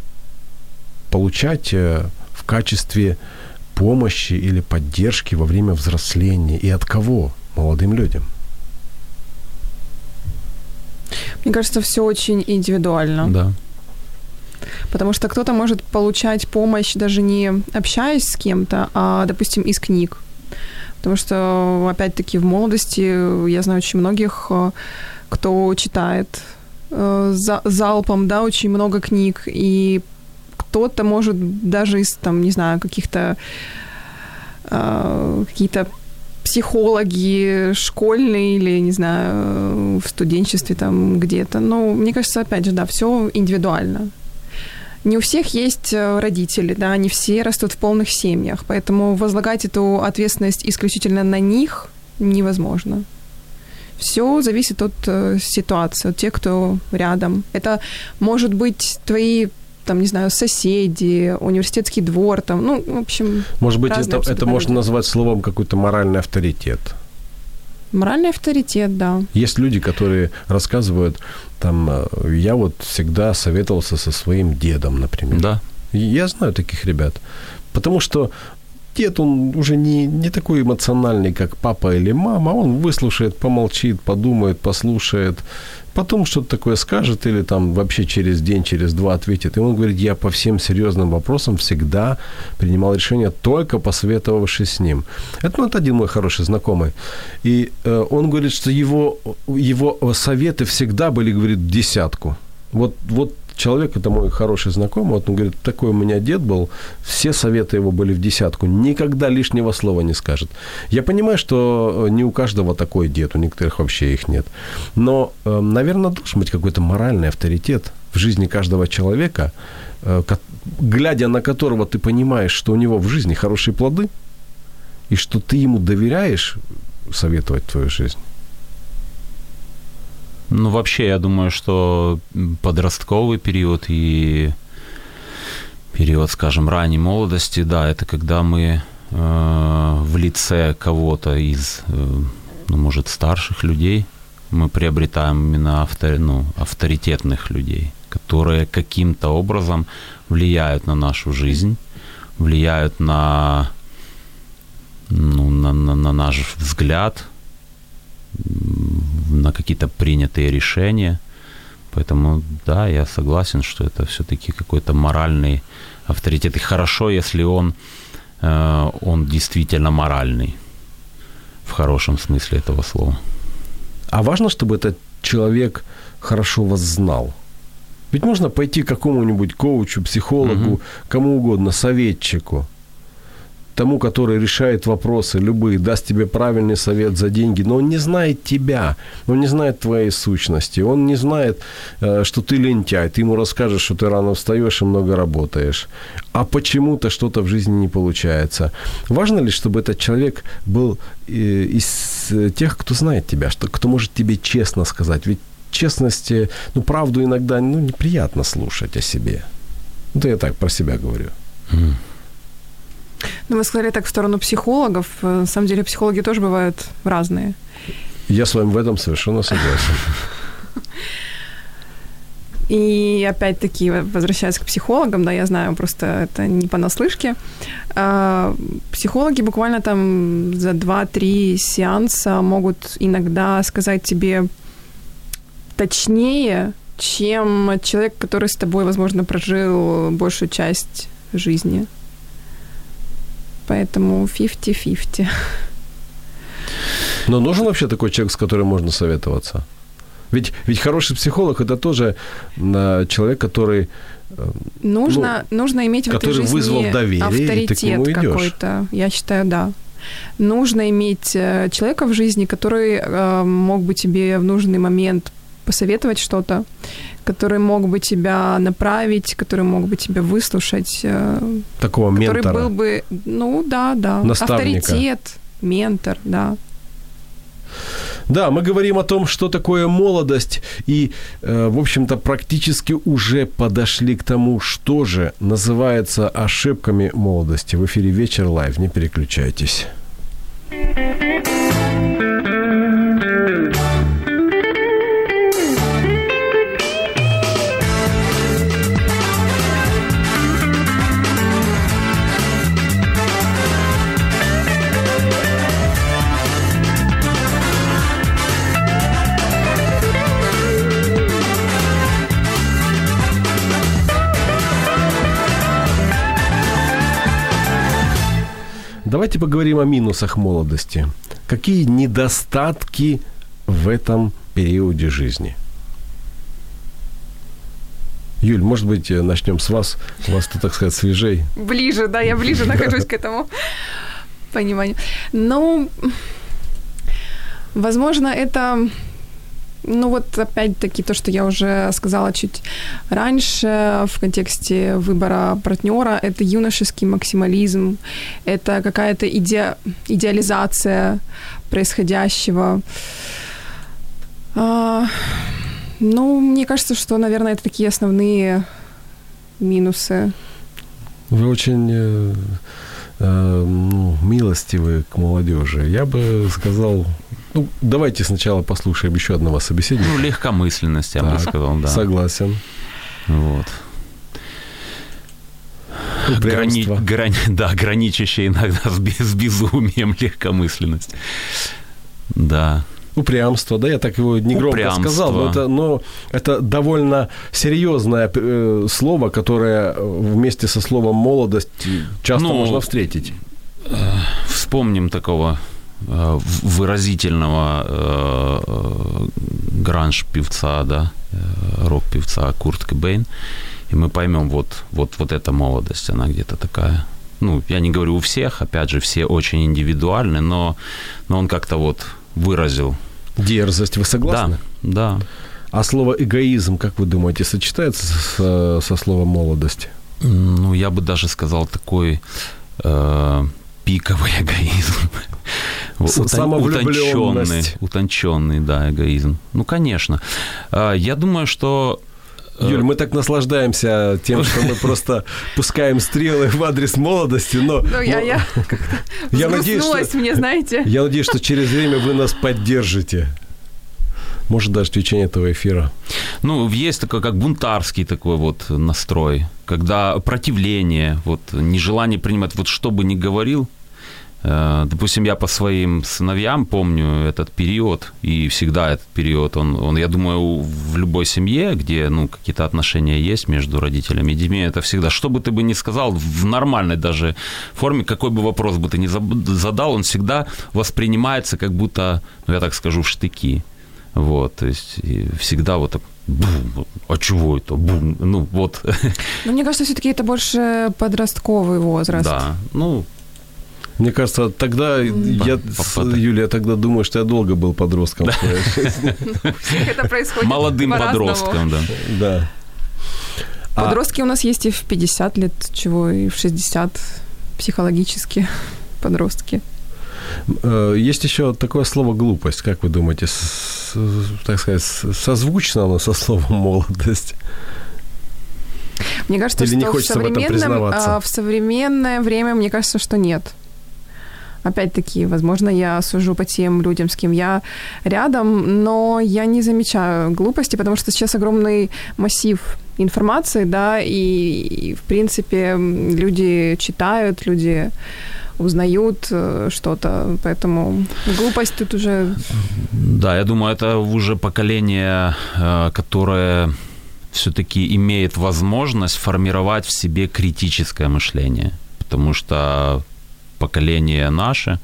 получать э, в качестве помощи или поддержки во время взросления и от кого молодым людям? Мне кажется, все очень индивидуально. Да. Потому что кто-то может получать помощь даже не общаясь с кем-то, а, допустим, из книг. Потому что, опять-таки, в молодости я знаю очень многих, э, кто читает э, за- залпом, да, очень много книг, и кто-то может даже из, там, не знаю, каких-то э, какие-то психологи школьные или, не знаю, в студенчестве там где-то. Ну, мне кажется, опять же, да, все индивидуально. Не у всех есть э, родители, да, не все растут в полных семьях, поэтому возлагать эту ответственность исключительно на них невозможно. Все зависит от э, ситуации, от тех, кто рядом. Это может быть твои там, не знаю, соседи, университетский двор, там, ну, в общем, Может быть, это, это можно назвать словом какой-то моральный авторитет. моральный авторитет, да. Есть люди, которые рассказывают, там, э, я вот всегда советовался со своим дедом, например. Да. Я знаю таких ребят. Потому что дед, он уже не, не такой эмоциональный, как папа или мама. Он выслушает, помолчит, подумает, послушает. Потом что-то такое скажет или там вообще через день, через два ответит. И он говорит, я по всем серьезным вопросам всегда принимал решение, только посоветовавшись с ним. Это, ну, это один мой хороший знакомый. И э, он говорит, что его, его советы всегда были, говорит, десятку. Вот, вот человек, это мой хороший знакомый, вот он говорит, такой у меня дед был, все советы его были в десятку, никогда лишнего слова не скажет. Я понимаю, что не у каждого такой дед, у некоторых вообще их нет. Но, э, наверное, должен быть какой-то моральный авторитет в жизни каждого человека, э, глядя на которого ты понимаешь, что у него в жизни хорошие плоды, и что ты ему доверяешь советовать твою жизнь. Ну, вообще, я думаю, что подростковый период и период, скажем, ранней молодости, да, это когда мы э, в лице кого-то из, э, ну, может, старших людей, мы приобретаем именно автор, ну, авторитетных людей, которые каким-то образом влияют на нашу жизнь, влияют на, ну, на, на, на наш взгляд, на какие-то принятые решения. Поэтому, да, я согласен, что это все-таки какой-то моральный авторитет. И хорошо, если он, э, он действительно моральный, в хорошем смысле этого слова. А важно, чтобы этот человек хорошо вас знал. Ведь можно пойти к какому-нибудь коучу, психологу, Мгм. кому угодно, советчику, тому, который решает вопросы любые, даст тебе правильный совет за деньги, но он не знает тебя, он не знает твоей сущности, он не знает, э, что ты лентяй, ты ему расскажешь, что ты рано встаешь и много работаешь, а почему-то что-то в жизни не получается. Важно ли, чтобы этот человек был э, из э, тех, кто знает тебя, что, кто может тебе честно сказать? Ведь честность, э, ну, правду иногда ну, неприятно слушать о себе. Это я так про себя говорю. Ну, вы сказали так в сторону психологов. Э, На самом деле психологи тоже бывают разные. Я с вами в этом совершенно согласен. И опять-таки, возвращаясь к психологам, да, я знаю, просто это не понаслышке, а, психологи буквально там за 2-3 сеанса могут иногда сказать тебе точнее, чем человек, который с тобой, возможно, прожил большую часть жизни. Поэтому 50-50. Но нужен вообще такой человек, с которым можно советоваться? Ведь, ведь хороший психолог – это тоже э, человек, который Нужно, ну, нужно иметь в этой жизни вызвал доверие, авторитет какой-то. Я считаю, да. Нужно иметь э, человека в жизни, который э, мог бы тебе в нужный момент посоветовать что-то, который мог бы тебя направить, который мог бы тебя выслушать. Э, Такого который ментора. Который был бы, ну да, да, Наставника. авторитет, ментор, да. Да, мы говорим о том, что такое молодость, и, э, в общем-то, практически уже подошли к тому, что же называется ошибками молодости. В эфире «Вечер Live», не переключайтесь. Давайте поговорим о минусах молодости. Какие недостатки в этом периоде жизни? Юль, может быть, э, начнем с вас. У вас, так сказать, свежей. Ближе, да, я ближе нахожусь к этому пониманию. Ну, возможно, это ну вот опять-таки то, что я уже сказала чуть раньше в контексте выбора партнера, это юношеский максимализм, это какая-то иде... идеализация происходящего. А, ну, мне кажется, что, наверное, это такие основные минусы. Вы очень э, э, ну, милостивы к молодежи. Я бы сказал ну, давайте сначала послушаем еще одного собеседника. Ну, легкомысленность, я так, бы сказал, да. Согласен. Вот. Грани, грани, да, граничащая иногда с, с безумием легкомысленность. Да. Упрямство, да, я так его негромко Упрямство. сказал, но это, но это довольно серьезное э, слово, которое вместе со словом молодость часто ну, можно встретить. Э, вспомним такого Э, выразительного э, гранж-певца, да, э, рок-певца Курт Кобейн, и мы поймем, вот, вот, вот эта молодость, она где-то такая. Ну, я не говорю у всех, опять же, все очень индивидуальны, но, но он как-то вот выразил. Дерзость, вы согласны? Да, да. А слово эгоизм, как вы думаете, сочетается со, со словом молодость? Ну, я бы даже сказал такой э, пиковый эгоизм. Утонченный, утонченный, да, эгоизм. Ну, конечно. А, я думаю, что э, Юль, мы так наслаждаемся тем, что мы просто пускаем стрелы в адрес молодости, но... Ну, я, я, я надеюсь, что, мне, знаете. Я надеюсь, что через время вы нас поддержите. Может, даже в течение этого эфира. Ну, есть такой, как бунтарский такой вот настрой, когда противление, вот нежелание принимать, вот что бы ни говорил, допустим, я по своим сыновьям помню этот период, и всегда этот период, он, он я думаю, в любой семье, где ну, какие-то отношения есть между родителями и детьми, это всегда, что бы ты бы ни сказал, в нормальной даже форме, какой бы вопрос бы ты ни задал, он всегда воспринимается как будто, ну, я так скажу, в штыки. Вот, то есть всегда вот так бум, а чего это, бум, ну вот. Ну, мне кажется, все-таки это больше подростковый возраст. Да, ну, мне кажется, тогда я, Юлия, тогда думаю, что я долго был подростком. Это происходит Молодым подростком, да. Да. А Подростки у нас есть и в 50 лет, чего и в 60 психологически подростки. Э, есть еще такое слово глупость, как вы думаете, так сказать, созвучно оно со словом молодость? Мне кажется, Или что не хочется в, современном, в, а, в современное время, мне кажется, что нет опять-таки, возможно, я сужу по тем людям, с кем я рядом, но я не замечаю глупости, потому что сейчас огромный массив информации, да, и, и в принципе люди читают, люди узнают э, что-то, поэтому глупость тут уже... Да, я думаю, это уже поколение, э, которое все-таки имеет возможность формировать в себе критическое мышление, потому что поколение наше,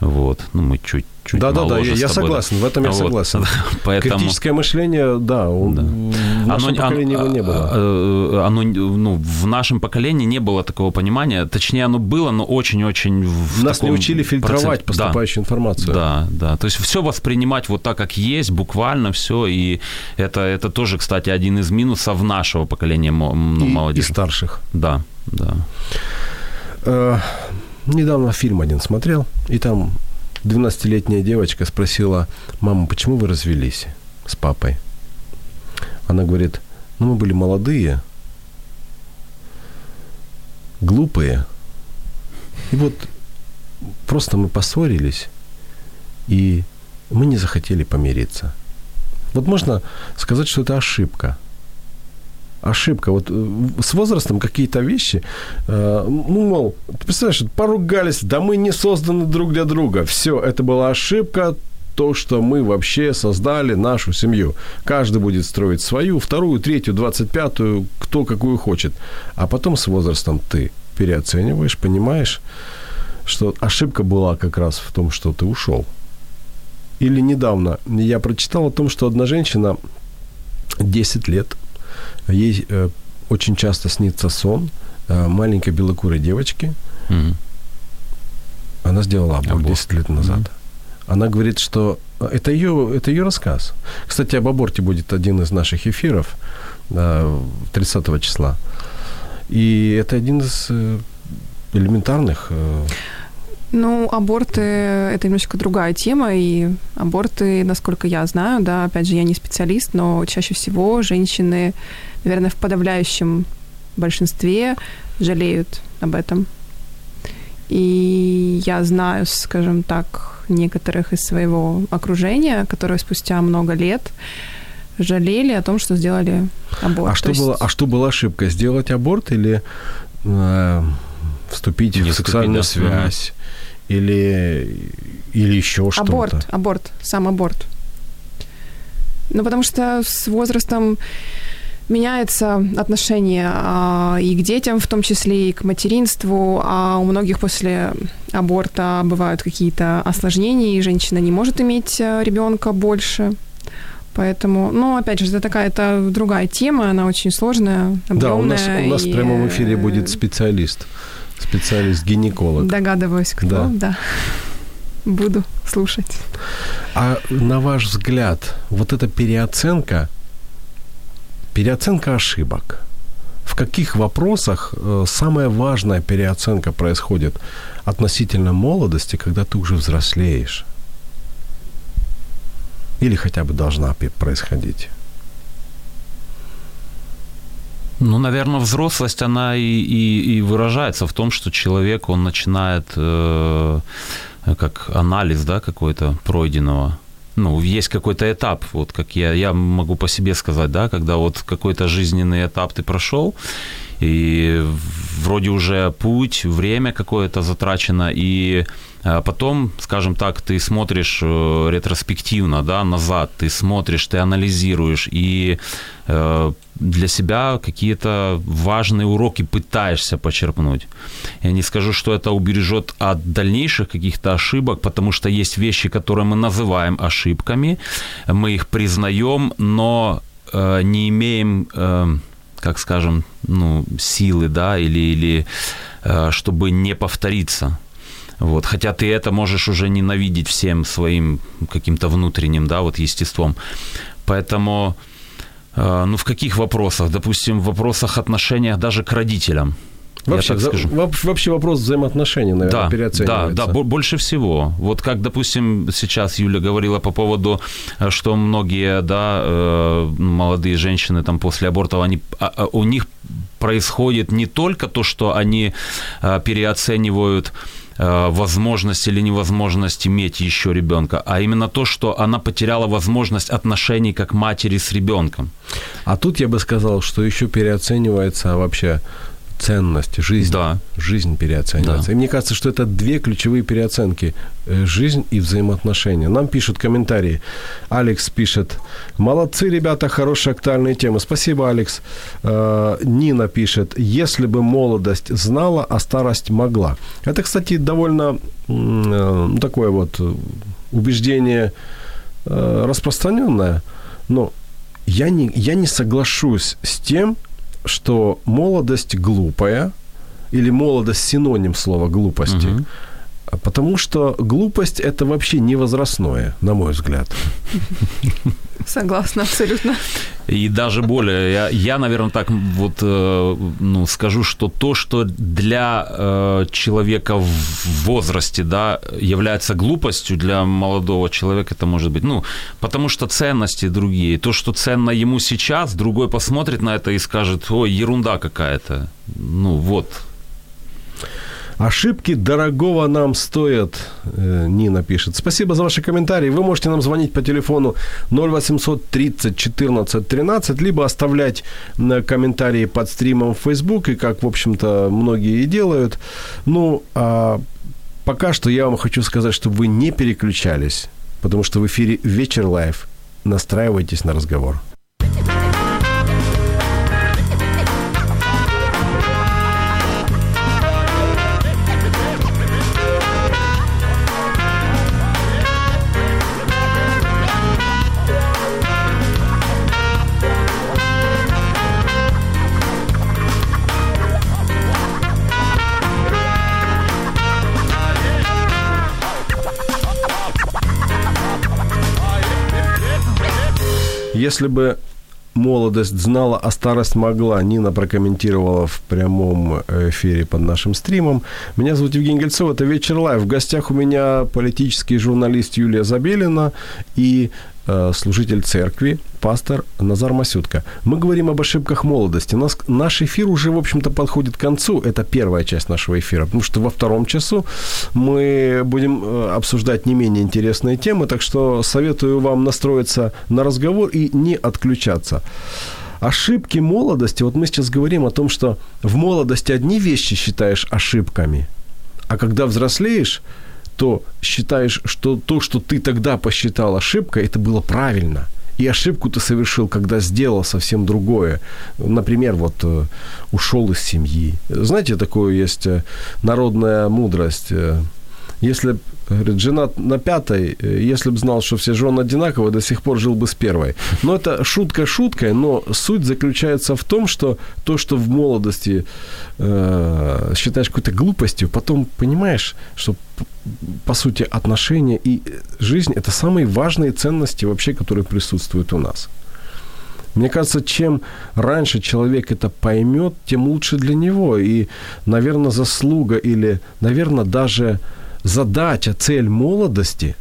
Вот, ну мы чуть чуть Да, да, да, я, я согласен, в этом я Вот. согласен. Поэтому Критическое мышление, да, он- Да. в нашем поколении его не было. э, Оно, ну, в нашем поколении не было такого понимания. Точнее, оно было, но очень-очень Нас не таком учили фильтровать процент- Да. поступающую информацию. Да, да. То есть все воспринимать вот так, как есть, буквально все. И это, это тоже, кстати, один из минусов нашего поколения ну, И- и молодежи. старших. Да, да. Недавно фильм один смотрел, и там 12-летняя девочка спросила, мама, почему вы развелись с папой? Она говорит, ну мы были молодые, глупые, и вот просто мы поссорились, и мы не захотели помириться. Вот можно сказать, что это ошибка – ошибка. Вот э, с возрастом какие-то вещи, э, ну, мол, ты представляешь, поругались, да мы не созданы друг для друга. Все, это была ошибка, то, что мы вообще создали нашу семью. Каждый будет строить свою, вторую, третью, двадцать пятую, кто какую хочет. А потом с возрастом ты переоцениваешь, понимаешь, что ошибка была как раз в том, что ты ушел. Или недавно я прочитал о том, что одна женщина 10 лет Ей э, очень часто снится сон э, маленькой белокурой девочки. Мгм. Она сделала аборт, Аборт. 10 лет назад. Мгм. Она говорит, что это ее, это ее рассказ. Кстати, об аборте будет один из наших эфиров э, 30 числа. И это один из э, элементарных э, Ну, аборты – это немножко другая тема, и аборты, насколько я знаю, да, опять же, я не специалист, но чаще всего женщины, наверное, в подавляющем большинстве жалеют об этом. И я знаю, скажем так, некоторых из своего окружения, которые спустя много лет жалели о том, что сделали аборт. А То что, есть- было, а что была ошибка? Сделать аборт или э, вступить Не в вступить, сексуальную да. связь? Или, или еще что-то? Аборт, аборт, сам аборт. Ну, потому что с возрастом меняется отношение а, и к детям, в том числе и к материнству, а у многих после аборта бывают какие-то осложнения, и женщина не может иметь ребенка больше. Поэтому, ну, опять же, это такая это другая тема, она очень сложная, объемная. Да, у нас, у нас в и, прямом эфире э, будет специалист, специалист-гинеколог. Догадываюсь, кто, Да. да. Буду слушать. А на ваш взгляд, вот эта переоценка, переоценка ошибок, в каких вопросах э, самая важная переоценка происходит относительно молодости, когда ты уже взрослеешь? Или хотя бы должна происходить? Ну, наверное, взрослость, она и, и, и выражается в том, что человек, он начинает э, как анализ, да, какой-то пройденного. Ну, есть какой-то этап, вот как я, я могу по себе сказать, да, когда вот какой-то жизненный этап ты прошел, и вроде уже путь, время какое-то затрачено, и потом, скажем так, ты смотришь э, ретроспективно, да, назад, ты смотришь, ты анализируешь, и э, для себя какие-то важные уроки пытаешься почерпнуть. Я не скажу, что это убережет от дальнейших каких-то ошибок, потому что есть вещи, которые мы называем ошибками, мы их признаем, но э, не имеем, как скажем, ну, силы, да, или, или чтобы не повториться. Вот. Хотя ты это можешь уже ненавидеть всем своим каким-то внутренним, да, вот естеством. Поэтому, э, ну, в каких вопросах? Допустим, в вопросах отношениях даже к родителям. Вообще, я так скажу. во- вообще вопрос взаимоотношений, наверное, Да, да, переоценивается. да, бо- больше всего. Вот как, допустим, сейчас Юля говорила по поводу, э, что многие, да, э, молодые женщины там после абортов, они, а- а у них происходит не только то, что они э, переоценивают возможность или невозможность иметь еще ребенка, а именно то, что она потеряла возможность отношений как матери с ребенком. А тут я бы сказал, что еще переоценивается вообще ценность, жизнь. Да. Жизнь переоценивается. Да. И мне кажется, что это две ключевые переоценки. Э, Жизнь и взаимоотношения. Нам пишут комментарии. Алекс пишет, молодцы, ребята, хорошие актуальные темы. Спасибо, Алекс. Э, Нина пишет, если бы молодость знала, а старость могла. Это, кстати, довольно э, такое вот убеждение распространенное, но я не, я не соглашусь с тем, что молодость глупая, или молодость синоним слова глупости. Мгм. А Потому что глупость это вообще не возрастное, на мой взгляд. Согласна, абсолютно. И даже более, я, я наверное, так вот э, ну, скажу, что то, что для э, человека в возрасте, да, является глупостью для молодого человека, это может быть, ну, потому что ценности другие. То, что ценно ему сейчас, другой посмотрит на это и скажет, ой, ерунда какая-то. Ну, вот, Ошибки дорогого нам стоят, э, Нина пишет. Спасибо за ваши комментарии. Вы можете нам звонить по телефону 0800 30 14 13, либо оставлять на комментарии под стримом в Facebook, и как, в общем-то, многие и делают. Ну, а пока что я вам хочу сказать, чтобы вы не переключались, потому что в эфире «Вечер Live». Настраивайтесь на разговор. Если бы молодость знала, а старость могла, Нина прокомментировала в прямом эфире под нашим стримом. Меня зовут Евгений Гольцов, это «Вечер Live». В гостях у меня политический журналист Юлия Забелина и э, служитель церкви, пастор Назар Масютка. Мы говорим об ошибках молодости. Нас, наш эфир уже, в общем-то, подходит к концу. Это первая часть нашего эфира, потому что во втором часу мы будем э, обсуждать не менее интересные темы, так что советую вам настроиться на разговор и не отключаться. Ошибки молодости, вот мы сейчас говорим о том, что в молодости одни вещи считаешь ошибками, а когда взрослеешь, то считаешь, что то, что ты тогда посчитал ошибкой, это было правильно. И ошибку ты совершил, когда сделал совсем другое. Например, вот э, ушел из семьи. Знаете, такое есть э, народная мудрость. э, Если говорит, женат на пятой, э, если бы знал, что все жены одинаковые, до сих пор жил бы с первой. Но это шутка шуткой, но суть заключается в том, что то, что в молодости э, считаешь какой-то глупостью, потом понимаешь, что по сути отношения и жизнь это самые важные ценности вообще, которые присутствуют у нас. Мне кажется, чем раньше человек это поймет, тем лучше для него. И, наверное, заслуга или, наверное, даже задача, цель молодости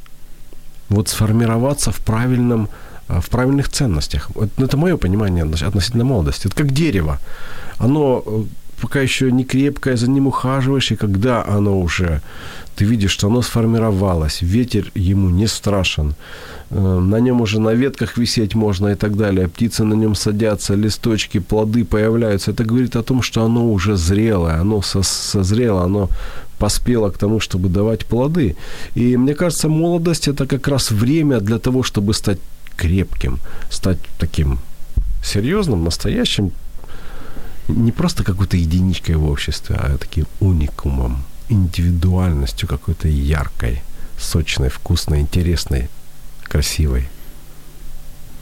вот сформироваться в правильном а, в правильных ценностях. Это мое понимание относ- относительно молодости. Это как дерево. Оно э, пока еще не крепкое, за ним ухаживаешь, и когда оно уже, ты видишь, что оно сформировалось, ветер ему не страшен, э, на нем уже на ветках висеть можно и так далее, птицы на нем садятся, листочки, плоды появляются. Это говорит о том, что оно уже зрелое, оно со- созрело, оно поспело к тому, чтобы давать плоды. И мне кажется, молодость это как раз время для того, чтобы стать крепким, стать таким серьезным, настоящим, не просто какой-то единичкой в обществе, а таким уникумом, индивидуальностью какой-то яркой, сочной, вкусной, интересной, красивой.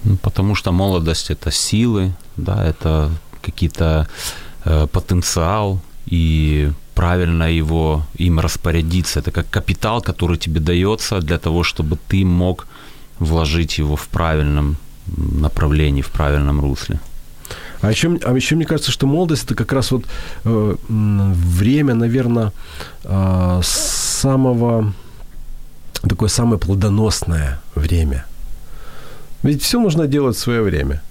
Ну, Потому что молодость это силы, да, это какие-то э, потенциал и правильно его им распорядиться. Это как капитал, который тебе дается для того, чтобы ты мог вложить его в правильном направлении, в правильном русле. А еще, а еще мне кажется, что молодость это как раз вот э, время, наверное, э, самого такое самое плодоносное время. Ведь все нужно делать в свое время.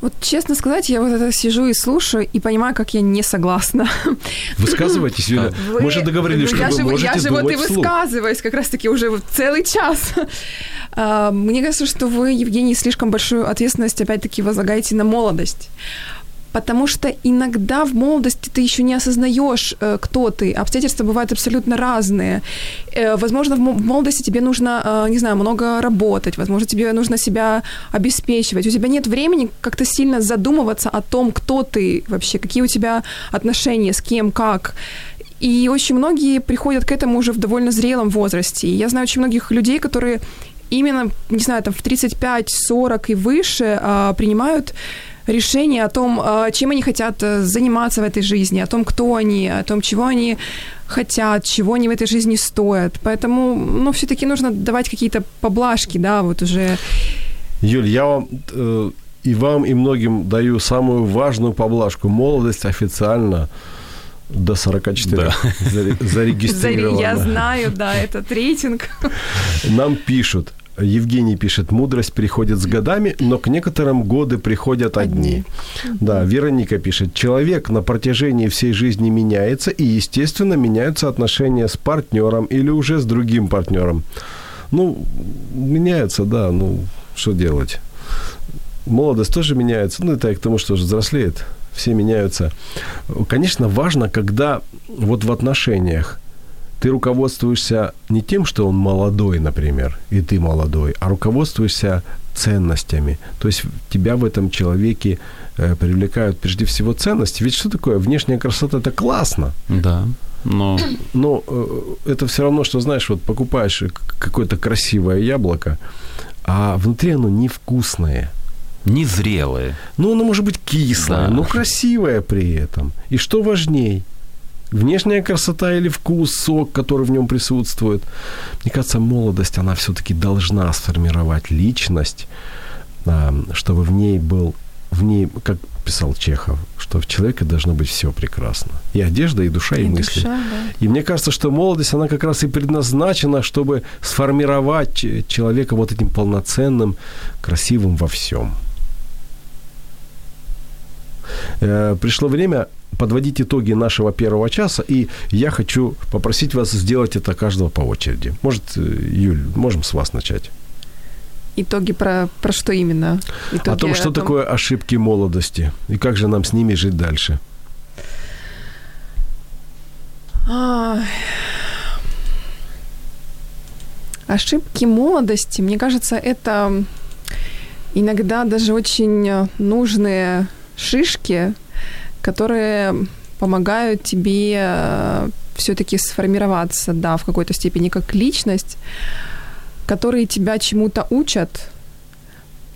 Вот честно сказать, я вот это сижу и слушаю и понимаю, как я не согласна. Высказывайтесь, Юля. Вы- Мы же договорились, ну, что я вы же, можете Я же вот и вслух. высказываюсь как раз-таки уже целый час. А, Мне кажется, что вы, Евгений, слишком большую ответственность опять-таки возлагаете на молодость. Потому что иногда в молодости ты еще не осознаешь, э, кто ты. Обстоятельства бывают абсолютно разные. Э, возможно, в молодости тебе нужно, э, не знаю, много работать, возможно, тебе нужно себя обеспечивать. У тебя нет времени как-то сильно задумываться о том, кто ты вообще, какие у тебя отношения, с кем, как. И очень многие приходят к этому уже в довольно зрелом возрасте. Я знаю очень многих людей, которые именно, не знаю, там в 35-40 и выше а, принимают решение о том, а, чем они хотят э, заниматься в этой жизни, о том, кто они, о том, чего они хотят, чего они в этой жизни стоят. Поэтому, ну, все-таки нужно давать какие-то поблажки, да, вот уже. Юль, я вам э, и вам, и многим даю самую важную поблажку. Молодость официально до 44 да. зарегистрирована. Я знаю, да, этот рейтинг. Нам пишут, Евгений пишет, мудрость приходит с годами, но к некоторым годы приходят одни. одни. Да, Вероника пишет, человек на протяжении всей жизни меняется, и, естественно, меняются отношения с партнером или уже с другим партнером. Ну, меняются, да, ну, что делать? Молодость тоже меняется, ну, это к тому, что уже взрослеет, все меняются. Конечно, важно, когда вот в отношениях ты руководствуешься не тем, что он молодой, например, и ты молодой, а руководствуешься ценностями. То есть тебя в этом человеке э, привлекают прежде всего ценности. Ведь что такое? Внешняя красота – это классно. Да. Но, но э, это все равно, что, знаешь, вот покупаешь какое-то красивое яблоко, а внутри оно невкусное. Незрелое. Ну, оно может быть кислое, да. но красивое при этом. И что важней – внешняя красота или вкус, сок, который в нем присутствует. Мне кажется, молодость, она все-таки должна сформировать личность, чтобы в ней был, в ней, как писал Чехов, что в человеке должно быть все прекрасно. И одежда, и душа, и, и мысли. Душа, да. И мне кажется, что молодость, она как раз и предназначена, чтобы сформировать человека вот этим полноценным, красивым во всем. Э, пришло время подводить итоги нашего первого часа, и я хочу попросить вас сделать это каждого по очереди. Может, э, Юль, можем с вас начать? Итоги про, про что именно? Итоги о том, что о том... такое ошибки молодости, и как же нам с ними жить дальше. А... Ошибки молодости, мне кажется, это иногда даже очень нужные шишки, которые помогают тебе э, все-таки сформироваться, да, в какой-то степени как личность, которые тебя чему-то учат,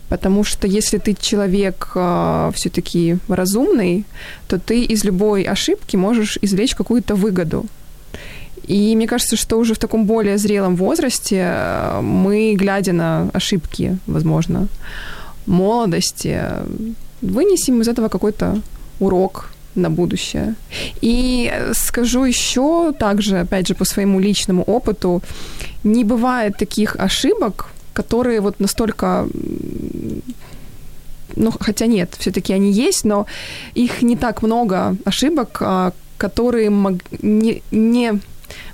потому что если ты человек э, все-таки разумный, то ты из любой ошибки можешь извлечь какую-то выгоду. И мне кажется, что уже в таком более зрелом возрасте э, мы, глядя на ошибки, возможно, молодости, вынесем из этого какой-то урок на будущее. И скажу еще также, опять же, по своему личному опыту, не бывает таких ошибок, которые вот настолько ну, хотя нет, все-таки они есть, но их не так много ошибок, а, которые мог, не, не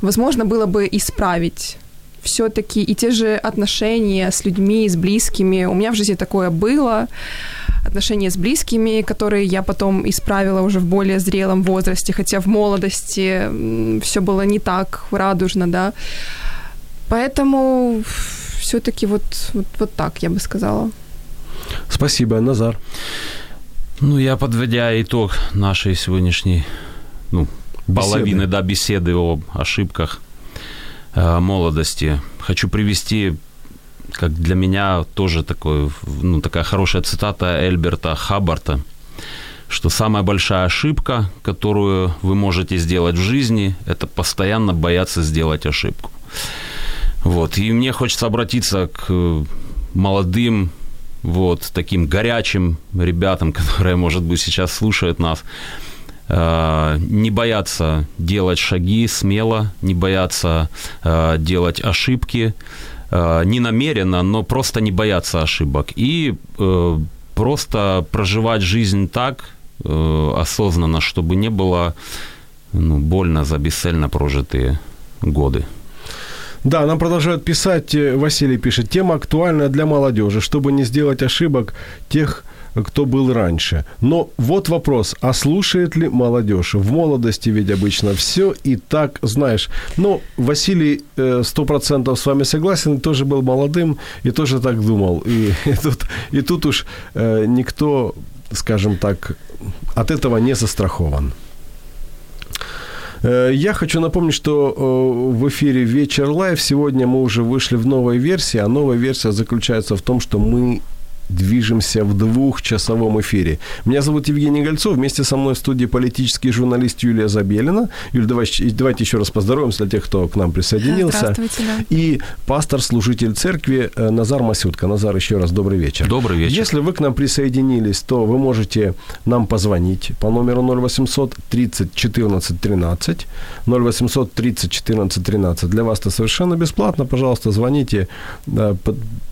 возможно было бы исправить все-таки и те же отношения с людьми, с близкими. У меня в жизни такое было. Отношения с близкими, которые я потом исправила уже в более зрелом возрасте, хотя в молодости все было не так радужно, да. Поэтому все-таки вот, вот, вот так, я бы сказала. Спасибо, Назар. Ну, я, подводя итог нашей сегодняшней ну, половины да, беседы об ошибках Э, молодости. Хочу привести, как для меня тоже такой, ну, такая хорошая цитата Эльберта Хаббарта, что самая большая ошибка, которую вы можете сделать в жизни, это постоянно бояться сделать ошибку. Вот. И мне хочется обратиться к молодым, вот, таким горячим ребятам, которые, может быть, сейчас слушают нас. Э, не бояться делать шаги смело, не бояться э, делать ошибки, не намеренно, но просто не бояться ошибок. И просто проживать жизнь так осознанно, чтобы не было ну, больно за бесцельно прожитые годы. Да, нам продолжают писать, Василий пишет, тема актуальная для молодежи, чтобы не сделать ошибок тех кто был раньше. Но вот вопрос, а слушает ли молодежь? В молодости ведь обычно все и так, знаешь. Но Василий э, сто процентов с вами согласен, тоже был молодым и тоже так думал. И, и, тут, и тут уж э, никто, скажем так, от этого не застрахован. Э, я хочу напомнить, что в эфире «Вечер Live» сегодня мы уже вышли в новой версии, а новая версия заключается в том, что мы движемся в двухчасовом эфире. Меня зовут Евгений Гольцов. Вместе со мной в студии политический журналист Юлия Забелина. Юль, давайте, давайте еще раз поздороваемся для тех, кто к нам присоединился. Здравствуйте, да. И пастор-служитель церкви э, Назар Масютка. Назар, еще раз добрый вечер. Добрый вечер. Если вы к нам присоединились, то вы можете нам позвонить по номеру 0800 30 14 13. 0800 30 14 13. Для вас это совершенно бесплатно. Пожалуйста, звоните,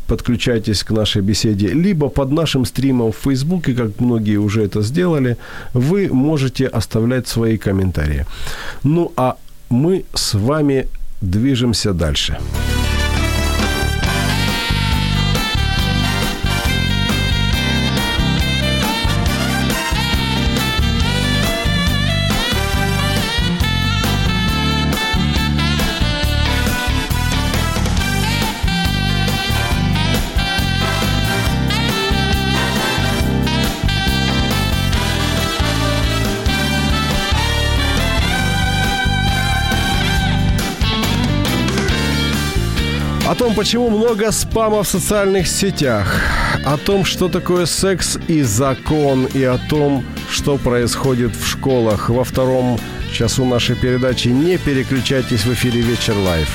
подключайтесь к нашей беседе, либо под нашим стримом в Фейсбуке, как многие уже это сделали, вы можете оставлять свои комментарии. Ну а мы с вами движемся дальше. Дальше. О том, почему много спама в социальных сетях, о том, что такое секс и закон, и о том, что происходит в школах. Во втором часу нашей передачи не переключайтесь в эфире «Вечер Live».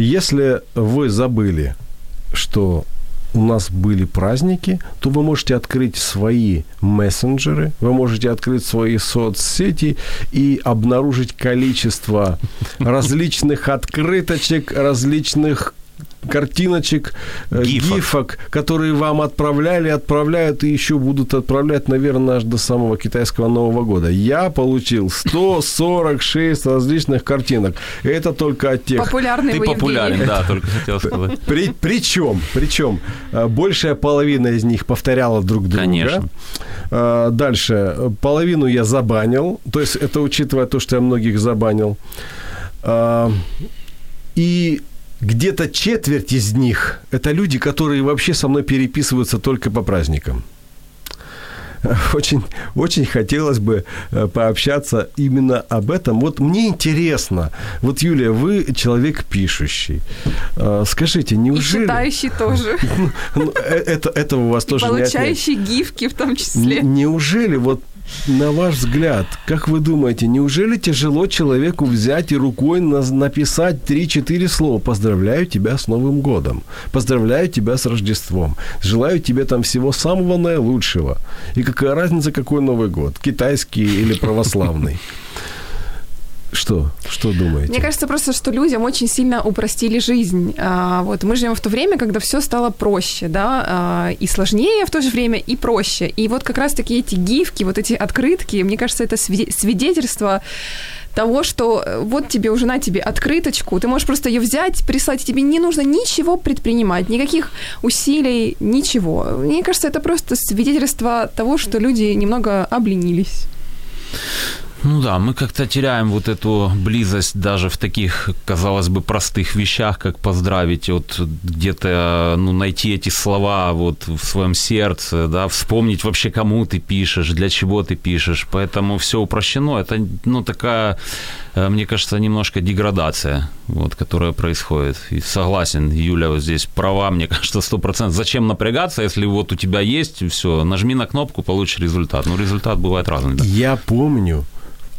Если вы забыли, что у нас были праздники, то вы можете открыть свои мессенджеры, вы можете открыть свои соцсети и обнаружить количество различных открыточек, различных картиночек, э, гифок. гифок, которые вам отправляли, отправляют и еще будут отправлять, наверное, аж до самого китайского Нового года. Я получил 146 различных картинок. Это только от тех... Популярный Ты популярен, да, только хотел сказать. При, причем, причем, э, большая половина из них повторяла друг друга. Конечно. Э, дальше. Половину я забанил. То есть это учитывая то, что я многих забанил. И где-то четверть из них – это люди, которые вообще со мной переписываются только по праздникам. Очень, очень хотелось бы э, пообщаться именно об этом. Вот мне интересно, вот, Юлия, вы человек пишущий. Э, скажите, неужели... И читающий тоже. Ну, э, это, этого у вас И тоже получающий гифки в том числе. Неужели вот на ваш взгляд, как вы думаете, неужели тяжело человеку взять и рукой написать 3-4 слова «Поздравляю тебя с Новым годом», «Поздравляю тебя с Рождеством», «Желаю тебе там всего самого наилучшего». И какая разница, какой Новый год, китайский или православный? Что? Что думаете? Мне кажется просто, что людям очень сильно упростили жизнь. А, вот мы живем в то время, когда все стало проще, да, а, и сложнее в то же время, и проще. И вот как раз-таки эти гифки, вот эти открытки, мне кажется, это свидетельство того, что э, вот тебе уже на тебе открыточку, ты можешь просто ее взять, прислать, тебе не нужно ничего предпринимать, никаких усилий, ничего. Мне кажется, это просто свидетельство того, что люди немного обленились. Ну да, мы как-то теряем вот эту близость даже в таких, казалось бы, простых вещах, как поздравить, вот где-то, ну, найти эти слова вот в своем сердце, да, вспомнить вообще, кому ты пишешь, для чего ты пишешь, поэтому все упрощено, это, ну, такая, э, мне кажется, немножко деградация, вот, которая происходит. И согласен, Юля вот здесь права, мне кажется, сто процентов. Зачем напрягаться, если вот у тебя есть, все, нажми на кнопку, получишь результат. Ну, результат бывает разный. Да. Я помню,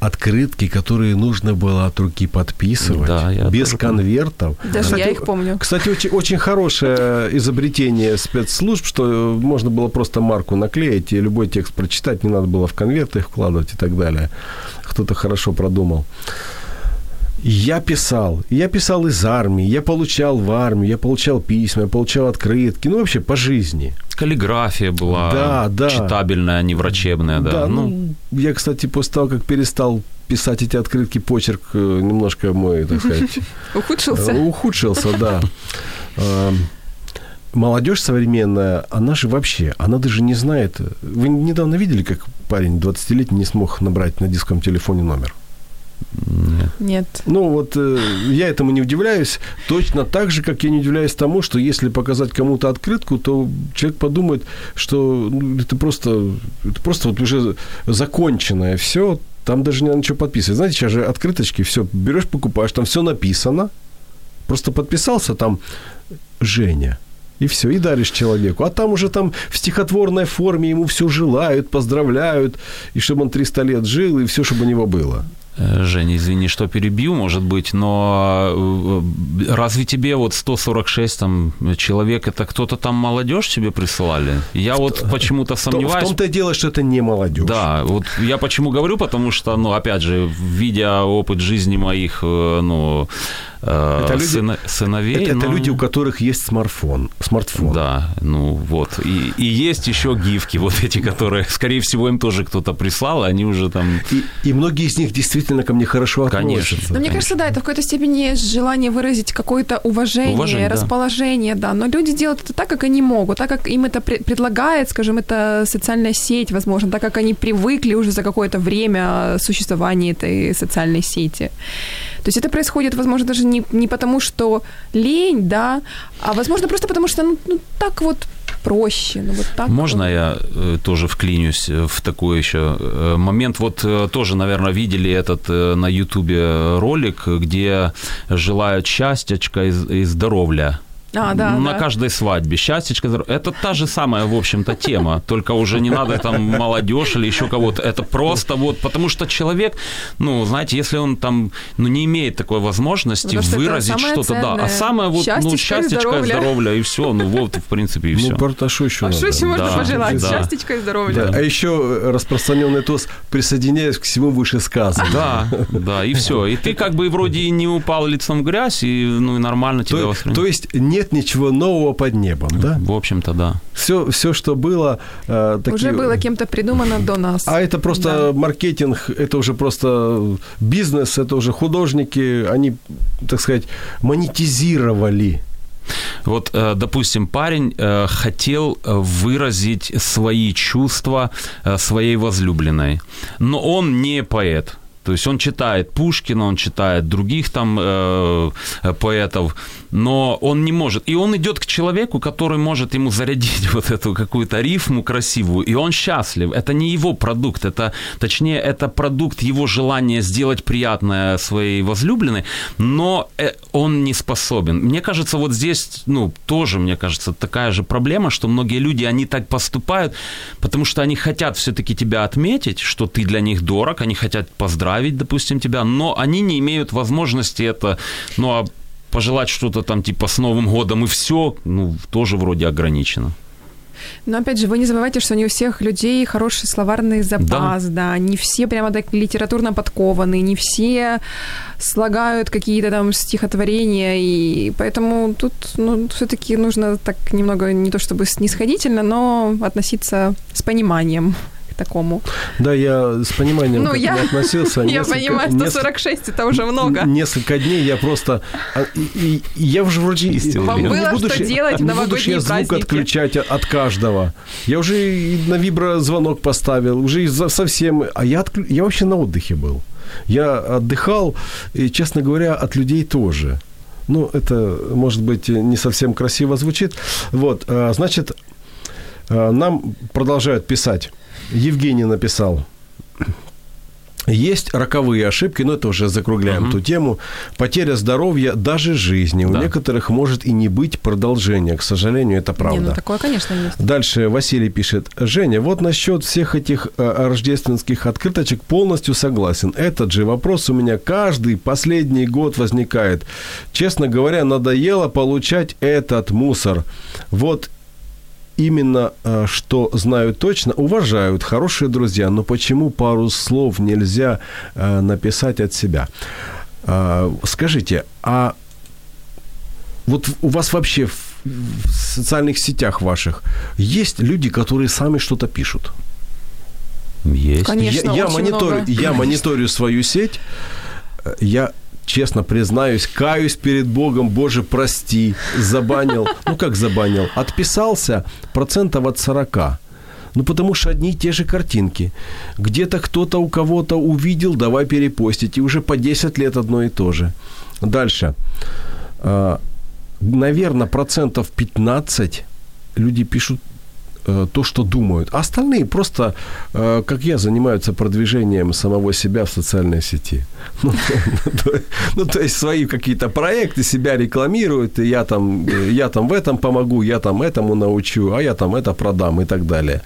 открытки, которые нужно было от руки подписывать, да, я без конвертов. Даже кстати, я их помню. Кстати, очень, очень хорошее изобретение спецслужб, что можно было просто марку наклеить и любой текст прочитать, не надо было в конверты их вкладывать и так далее. Кто-то хорошо продумал. Я писал. Я писал из армии, я получал в армию, я получал письма, я получал открытки. Ну, вообще по жизни. Каллиграфия была Да, да. читабельная, а не врачебная, да. Да, ну, я, кстати, после того, как перестал писать эти открытки, почерк э, немножко мой, так сказать, Ухудшился? э, ухудшился, да. Э, Молодежь современная, она же вообще, она даже не знает. Вы недавно видели, как парень 20-летний не смог набрать на дисковом телефоне номер? Нет. Ну вот э, я этому не удивляюсь, точно так же, как я не удивляюсь тому, что если показать кому-то открытку, то человек подумает, что ну, это просто, это просто вот уже законченное все, там даже не надо ничего подписывать. Знаете, сейчас же открыточки, все, берешь, покупаешь, там все написано, просто подписался там Женя, и все, и даришь человеку. А там уже там в стихотворной форме ему все желают, поздравляют, и чтобы он 300 лет жил, и все, чтобы у него было. Э, Женя, извини, что перебью, может быть, но э, разве тебе вот 146 там человек, это кто-то там молодежь тебе присылали? Я вот почему-то В сомневаюсь. том-то и дело, что это не молодежь. Да, вот я почему говорю, потому что, ну, опять же, видя опыт жизни моих, э, ну, Это люди- сына- сыновей. Это, это ну, люди, у которых есть смартфон. Смартфон. Да, ну вот. И, и есть еще гифки, вот эти, которые, скорее всего, им тоже кто-то прислал, они уже там... И, и многие из них действительно ко мне хорошо Конечно. относятся. Но мне кажется, да, это в какой-то степени есть желание выразить какое-то уважение, Уважение, да. расположение, да. Но люди делают это так, как они могут, так, как им это пре- предлагает, скажем, это социальная сеть, возможно, так, как они привыкли уже за какое-то время существования этой социальной сети. То есть это происходит, возможно, даже не, не потому, что лень, да, а возможно просто потому, что ну, ну, так вот проще, ну вот так. Можно вот. я э, тоже вклинюсь э, в такой еще э, момент? Вот тоже, наверное, видели этот на Ютубе ролик, где желают з- и здоровья. А, да, на да. каждой свадьбе. Счастьечко, здоровье. Это та же самая, в общем-то, тема. Только уже не надо там молодежь или еще кого-то. Это просто вот, потому что человек, ну, знаете, если он там, ну, не имеет такой возможности Потому что выразить что-то, да. А самое вот, ну, Счастьечко и счастьечко и здоровья. здоровья, и все. Ну, вот, в принципе, и все. Ну, что еще А надо? что еще можно Да, пожелать? да. Счастьечка и здоровья. Да, А еще распространенный тост «Присоединяюсь к всему вышесказанному». Да, да, и все. И ты как бы вроде и не упал лицом в грязь, и, ну, и нормально тебя То, воспринимают. то есть нет ничего нового под небом, да? В общем-то, да. Все, все что было... э, такие- Уже было кем-то придумано до нас. А это просто Да. маркетинг, это уже просто бизнес, это уже художники, они, так сказать, монетизировали. Вот, э, допустим, парень э, хотел выразить свои чувства э, своей возлюбленной, но он не поэт. То есть он читает Пушкина, он читает других там э, поэтов, но он не может. И он идет к человеку, который может ему зарядить вот эту какую-то рифму красивую, и он счастлив. Это не его продукт, это, точнее, это продукт его желания сделать приятное своей возлюбленной, но э, он не способен. Мне кажется, вот здесь, ну, тоже, мне кажется, такая же проблема, что многие люди, они так поступают, потому что они хотят все-таки тебя отметить, что ты для них дорог, они хотят поздравить, допустим, тебя, но они не имеют возможности это, ну, а пожелать что-то там типа с Новым годом и все, ну, тоже вроде ограничено. Но опять же, вы не забывайте, что не у всех людей хороший словарный запас, да, не все прямо так литературно подкованы, не все слагают какие-то там стихотворения, и поэтому тут, ну, все-таки нужно так немного, не то чтобы снисходительно, но относиться с пониманием такому. Да, я с пониманием Ну, к я- этому относился. Я понимаю, несколько- 146 это уже много. Несколько дней я просто... а, я уже вроде... Вам было что делать в ж я новогодние звук отключать от, каждого. Я уже на виброзвонок поставил, уже совсем... А я, я вообще на отдыхе был. Я отдыхал, и, честно говоря, от людей тоже. Ну, это, может быть, не совсем красиво звучит. Вот, а, значит, а, нам продолжают писать. Евгений написал. Есть роковые ошибки, но это уже закругляем ту тему. Потеря здоровья, даже жизни. У Да. некоторых может и не быть продолжения. К сожалению, это правда. Не, ну такое, конечно, есть. Дальше Василий пишет. Женя, вот насчет всех этих э, рождественских открыточек полностью согласен. Этот же вопрос у меня каждый последний год возникает. Честно говоря, надоело получать этот мусор. Вот именно э, что знаю точно, уважают хорошие друзья, но почему пару слов нельзя э, написать от себя? А, скажите, а вот у вас вообще в, социальных сетях ваших есть люди, которые сами что-то пишут? Есть. Конечно, я, я, очень мониторю, много. я мониторю свою сеть. Э, Я честно признаюсь, каюсь перед Богом, Боже, прости, забанил. Ну, как забанил? Отписался процентов от 40. Ну, потому что одни и те же картинки. Где-то кто-то у кого-то увидел, давай перепостить. И уже по 10 лет одно и то же. Дальше. Наверное, процентов 15 люди пишут то, что думают. А остальные просто, э, как я, занимаются продвижением самого себя в социальной сети. Ну, то- ну, то есть свои какие-то проекты себя рекламируют, и я там, э, я там в этом помогу, я там этому научу, а я там это продам и так далее.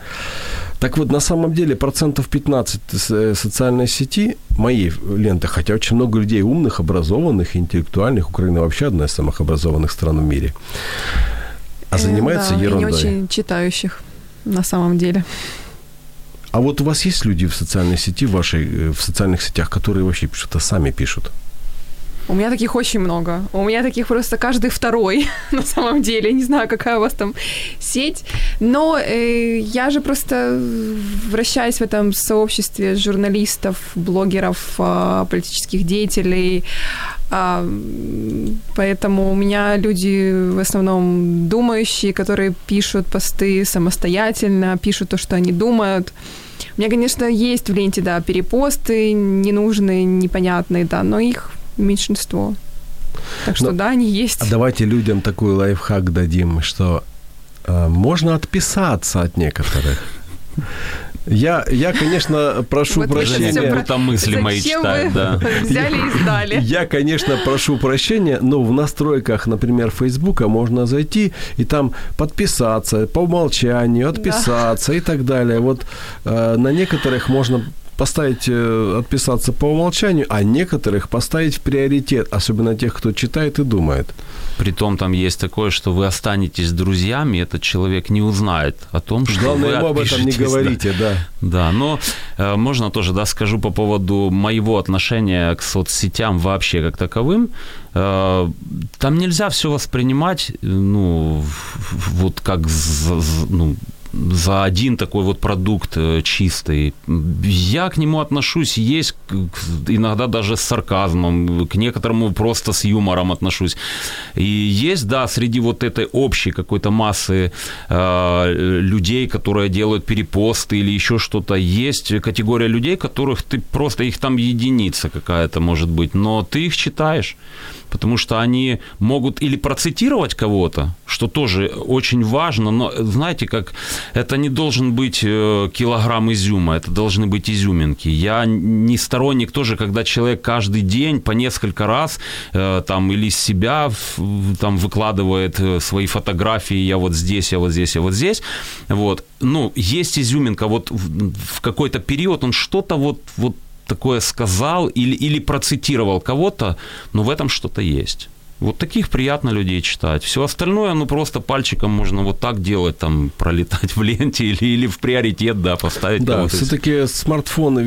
Так вот, на самом деле, процентов 15 с- э, социальной сети, моей ленты, хотя очень много людей умных, образованных, интеллектуальных, Украина вообще одна из самых образованных стран в мире, а занимается да, и не ерундой. очень читающих на самом деле. А вот у вас есть люди в социальной сети, вашей, э, в социальных сетях, которые вообще что-то сами пишут? У меня таких очень много. У меня таких просто каждый второй, на самом деле. Не знаю, какая у вас там сеть. Но э, я же просто вращаюсь в этом сообществе журналистов, блогеров, а, политических деятелей. М, Поэтому у меня люди в основном думающие, которые пишут посты самостоятельно, пишут то, что они думают. У меня, конечно, есть в ленте, да, перепосты ненужные, непонятные, да, но их меньшинство. Так что Но- да, они есть. А давайте людям такой лайфхак дадим, что э, можно отписаться от некоторых. Я, я, конечно, прошу Вот прощения. Женя, про- будто мысли мои Зачем читает, вы да. взяли и сдали? Я, конечно, прошу прощения, но в настройках, например, Фейсбука можно зайти и там подписаться по умолчанию, отписаться и так далее. Вот э, на некоторых можно поставить э, отписаться по умолчанию, а некоторых поставить в приоритет, особенно тех, кто читает и думает. Притом там есть такое, что вы останетесь друзьями, этот человек не узнает о том, что Главное, вы ему об этом не отпишетесь, да. говорите, да. Да, но э, можно тоже, да, скажу по поводу моего отношения к соцсетям вообще как таковым. Э, там нельзя все воспринимать, э, ну, вот как ну, за один такой вот продукт э, чистый. Я к нему отношусь, есть иногда даже с сарказмом, к некоторому просто с юмором отношусь. И есть, да, среди вот этой общей какой-то массы э, людей, которые делают перепосты или еще что-то, есть категория людей, которых ты просто, их там единица какая-то может быть, но ты их читаешь, потому что они могут или процитировать кого-то, что тоже очень важно, но знаете, как это не должен быть э, килограмм изюма, это должны быть изюминки. Я не сторонник тоже, когда человек каждый день по несколько раз э, там или из себя там выкладывает э, свои фотографии, я вот здесь, я вот здесь, я вот здесь. Вот. Ну, есть изюминка, вот в какой-то период он что-то вот, вот такое сказал или, или процитировал кого-то, но в этом что-то есть. Вот таких приятно людей читать. Все остальное, ну, просто пальчиком можно вот так делать, там, пролетать в ленте или, или в приоритет, да, поставить Да, все-таки смартфоны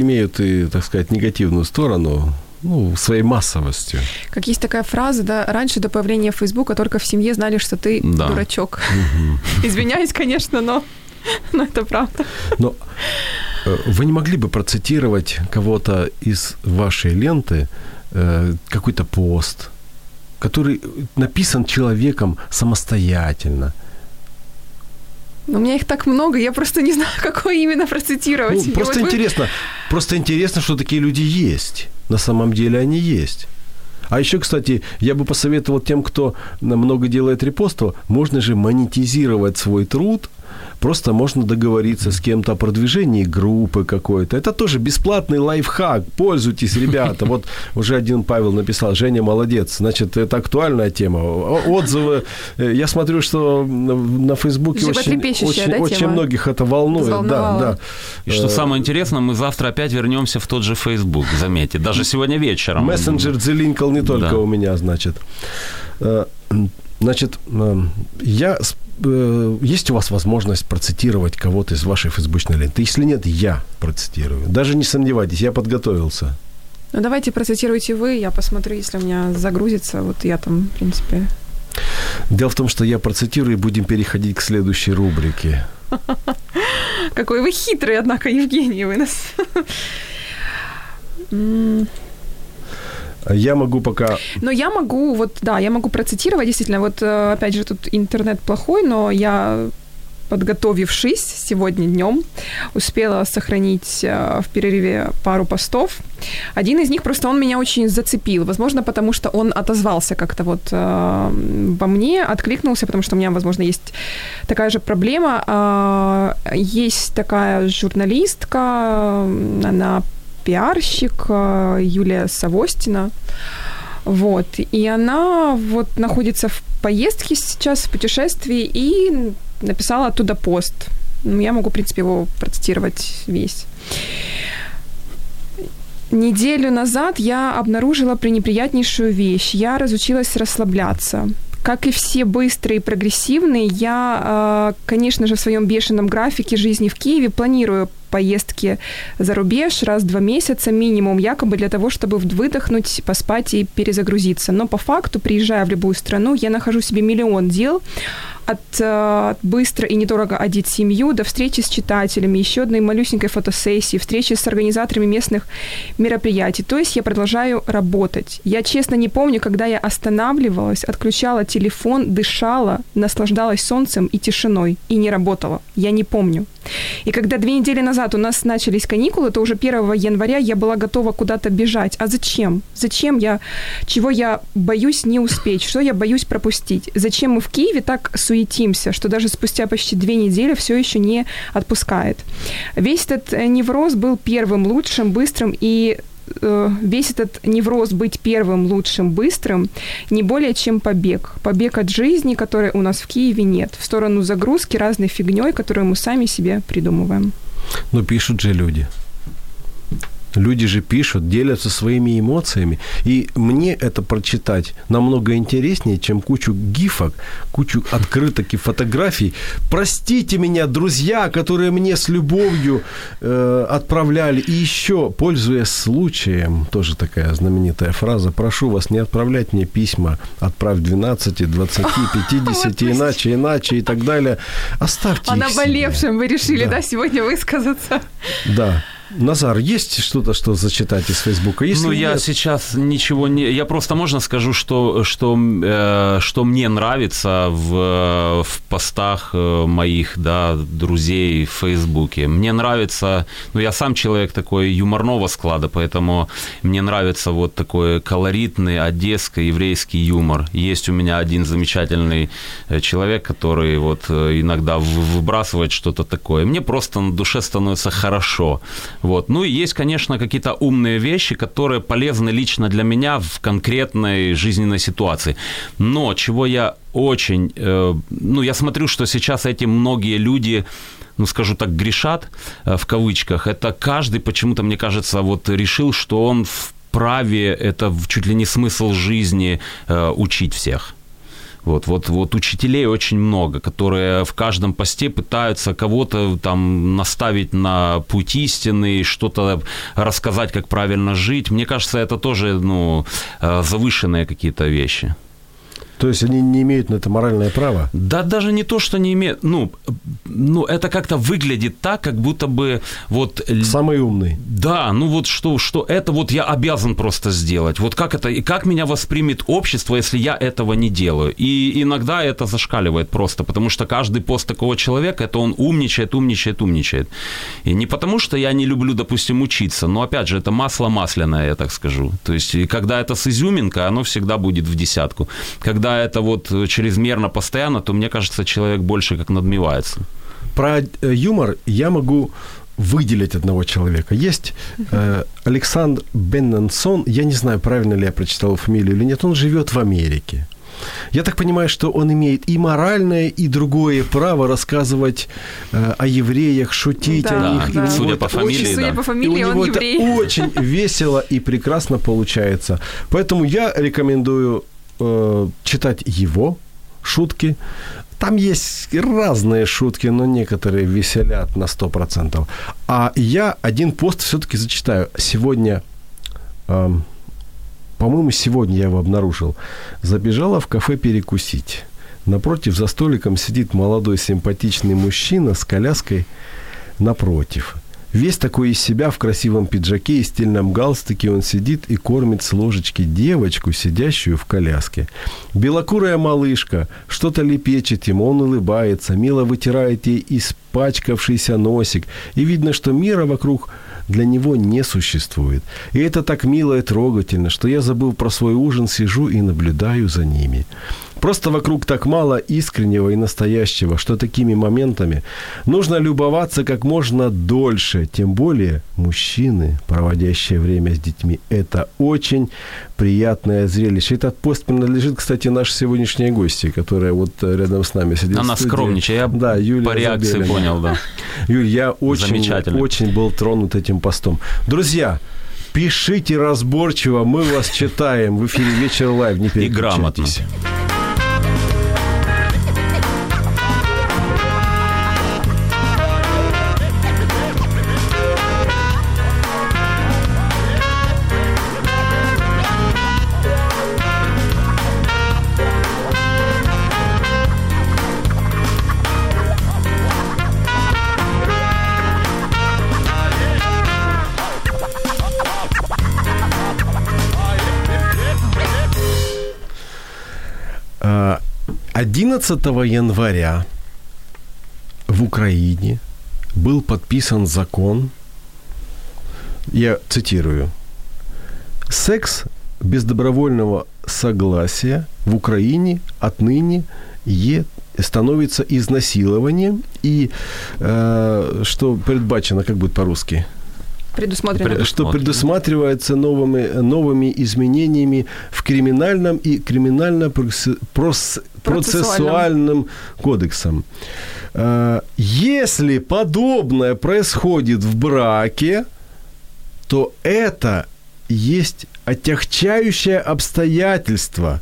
имеют и, так сказать, негативную сторону, ну, своей массовостью. Как есть такая фраза, да, раньше до появления Фейсбука только в семье знали, что ты Да. дурачок. Извиняюсь, конечно, но, но это правда. Но вы не могли бы процитировать кого-то из вашей ленты, э, какой-то пост, который написан человеком самостоятельно? Но у меня их так много, я просто не знаю, какой именно процитировать. Ну, просто вот вы- интересно, просто интересно, что такие люди есть. На самом деле они есть. А еще, кстати, я бы посоветовал тем, кто много делает репостов, можно же монетизировать свой труд. Просто можно договориться с кем-то о продвижении группы какой-то. Это тоже бесплатный лайфхак. Пользуйтесь, ребята. Вот уже один Павел написал, Женя молодец. Значит, это актуальная тема. Отзывы. Э, Я смотрю, что на- Фейсбуке очень, очень, да, очень многих это волнует. Да, да. И что Э, самое интересное, мы завтра опять вернемся в тот же Facebook, заметьте, даже сегодня вечером. Мессенджер залинкал не только Да. у меня, значит. Э, Значит, я... э, Есть у вас возможность процитировать кого-то из вашей фейсбучной ленты? Если нет, я процитирую. Даже не сомневайтесь, я подготовился. Ну, давайте процитируйте вы, я посмотрю, если у меня загрузится. Вот я там, в принципе... Дело в том, что я процитирую и будем переходить к следующей рубрике. Какой вы хитрый, однако, Евгений, вы нас... Я могу пока... Но я могу, вот, да, я могу процитировать, действительно, вот, э, опять же, тут интернет плохой, но я подготовившись сегодня днем, успела сохранить э, в перерыве пару постов. Один из них просто он меня очень зацепил, возможно, потому что он отозвался как-то вот э, во мне, откликнулся, потому что у меня, возможно, есть такая же проблема. Э, есть такая журналистка, она пиарщик Юлия Савостина. Вот. И она вот находится в поездке сейчас, в путешествии, и написала оттуда пост. Ну, я могу, в принципе, его процитировать весь. Неделю назад я обнаружила пренеприятнейшую вещь. Я разучилась расслабляться. Как и все быстрые и прогрессивные, я, а, конечно же, в своем бешеном графике жизни в Киеве планирую поездки за рубеж раз в два месяца минимум, якобы для того, чтобы выдохнуть, поспать и перезагрузиться. Но по факту, приезжая в любую страну, я нахожу себе миллион дел, от э, быстро и недорого одеть семью до встречи с читателями, еще одной малюсенькой фотосессии, встречи с организаторами местных мероприятий. То есть я продолжаю работать. Я честно не помню, когда я останавливалась, отключала телефон, дышала, наслаждалась солнцем и тишиной и не работала. Я не помню. И когда две недели назад у нас начались каникулы, то уже 1 января я была готова куда-то бежать. А зачем? Зачем я, чего я боюсь не успеть, что я боюсь пропустить? Зачем мы в Киеве так суетимся, что даже спустя почти две недели все еще не отпускает? Весь этот э, невроз был первым, лучшим, быстрым и Э, весь этот невроз быть первым, лучшим, быстрым не более чем побег. Побег от жизни, которой у нас в Киеве нет, в сторону загрузки разной фигней, которую мы сами себе придумываем. Но пишут же люди. Люди же пишут, делятся своими эмоциями. И мне это прочитать намного интереснее, чем кучу гифок, кучу открыток и фотографий. Простите меня, друзья, которые мне с любовью э, отправляли. И еще, пользуясь случаем, тоже такая знаменитая фраза, прошу вас не отправлять мне письма, отправь 12, 20, 50, иначе, иначе и так далее. Оставьте О их наболевшем себе. вы решили, да. да, сегодня высказаться? Да. Назар, есть что-то, что зачитать из Фейсбука? Если ну, я нет... сейчас ничего не... Я просто, можно скажу, что, что, э, что мне нравится в, в постах э, моих, да, друзей в Фейсбуке. Мне нравится... Ну, я сам человек такой юморного склада, поэтому мне нравится вот такой колоритный одесский еврейский юмор. Есть у меня один замечательный э, человек, который вот э, иногда выбрасывает что-то такое. Мне просто на душе становится хорошо. Вот. Ну и есть, конечно, какие-то умные вещи, которые полезны лично для меня в конкретной жизненной ситуации. Но чего я очень... Э, ну, я смотрю, что сейчас эти многие люди ну, скажу так, грешат, э, в кавычках, это каждый почему-то, мне кажется, вот решил, что он вправе, это чуть ли не смысл жизни, э, учить всех. Вот, вот, вот учителей очень много, которые в каждом посте пытаются кого-то там наставить на путь истины, что-то рассказать, как правильно жить. Мне кажется, это тоже ну, э, завышенные какие-то вещи. То есть они не имеют на это моральное право? Да даже не то, что не имеют. Ну, ну это как-то выглядит так, как будто бы вот... Самый умный. Да, ну вот что, что это вот я обязан просто сделать. Вот как это, и как меня воспримет общество, если я этого не делаю. И иногда это зашкаливает просто, потому что каждый пост такого человека, это он умничает, умничает, умничает. И не потому, что я не люблю, допустим, учиться, но опять же, это масло масляное, я так скажу. То есть, и когда это с изюминкой, оно всегда будет в десятку. Когда это вот чрезмерно постоянно, то мне кажется, человек больше как надмевается. Про э, юмор я могу выделить одного человека. Есть э, Александр Бенненсон, я не знаю, правильно ли я прочитал фамилию или нет, он живет в Америке. Я так понимаю, что он имеет и моральное, и другое право рассказывать э, о евреях, шутить да, о них. Да. Судя по фамилии, очень, да. Судя по фамилии, и у он него еврей. это очень весело и прекрасно получается. Поэтому я рекомендую э, читать его шутки. Там есть разные шутки, но некоторые веселят на 100%. А я один пост все-таки зачитаю. Сегодня ам, по-моему, сегодня я его обнаружил, забежала в кафе перекусить. Напротив за столиком сидит молодой симпатичный мужчина с коляской напротив. Весь такой из себя в красивом пиджаке и стильном галстуке он сидит и кормит с ложечки девочку, сидящую в коляске. Белокурая малышка что-то лепечет ему, он улыбается, мило вытирает ей испачкавшийся носик. И видно, что мира вокруг для него не существует. И это так мило и трогательно, что я забыл про свой ужин, сижу и наблюдаю за ними. Просто вокруг так мало искреннего и настоящего, что такими моментами нужно любоваться как можно дольше. Тем более мужчины, проводящие время с детьми, это очень приятное зрелище. Этот пост принадлежит, кстати, нашей сегодняшней гости, которая вот рядом с нами сидит. Она скромничает. Я да, Юлия по реакции Забелина. понял, да. Юль, я очень, очень был тронут этим постом. Друзья, пишите разборчиво, мы вас читаем. В эфире «Вечер Live». Не И грамотно. 11 января в Украине был подписан закон, я цитирую, «Секс без добровольного согласия в Украине отныне е становится изнасилованием и э, что предбачено, как будет по-русски? Предусмотрено. Пред- что Предусмотрено. предусматривается новыми, новыми изменениями в криминальном и криминально-процессуальным кодексом. Э, Если подобное происходит в браке, то это есть отягчающее обстоятельство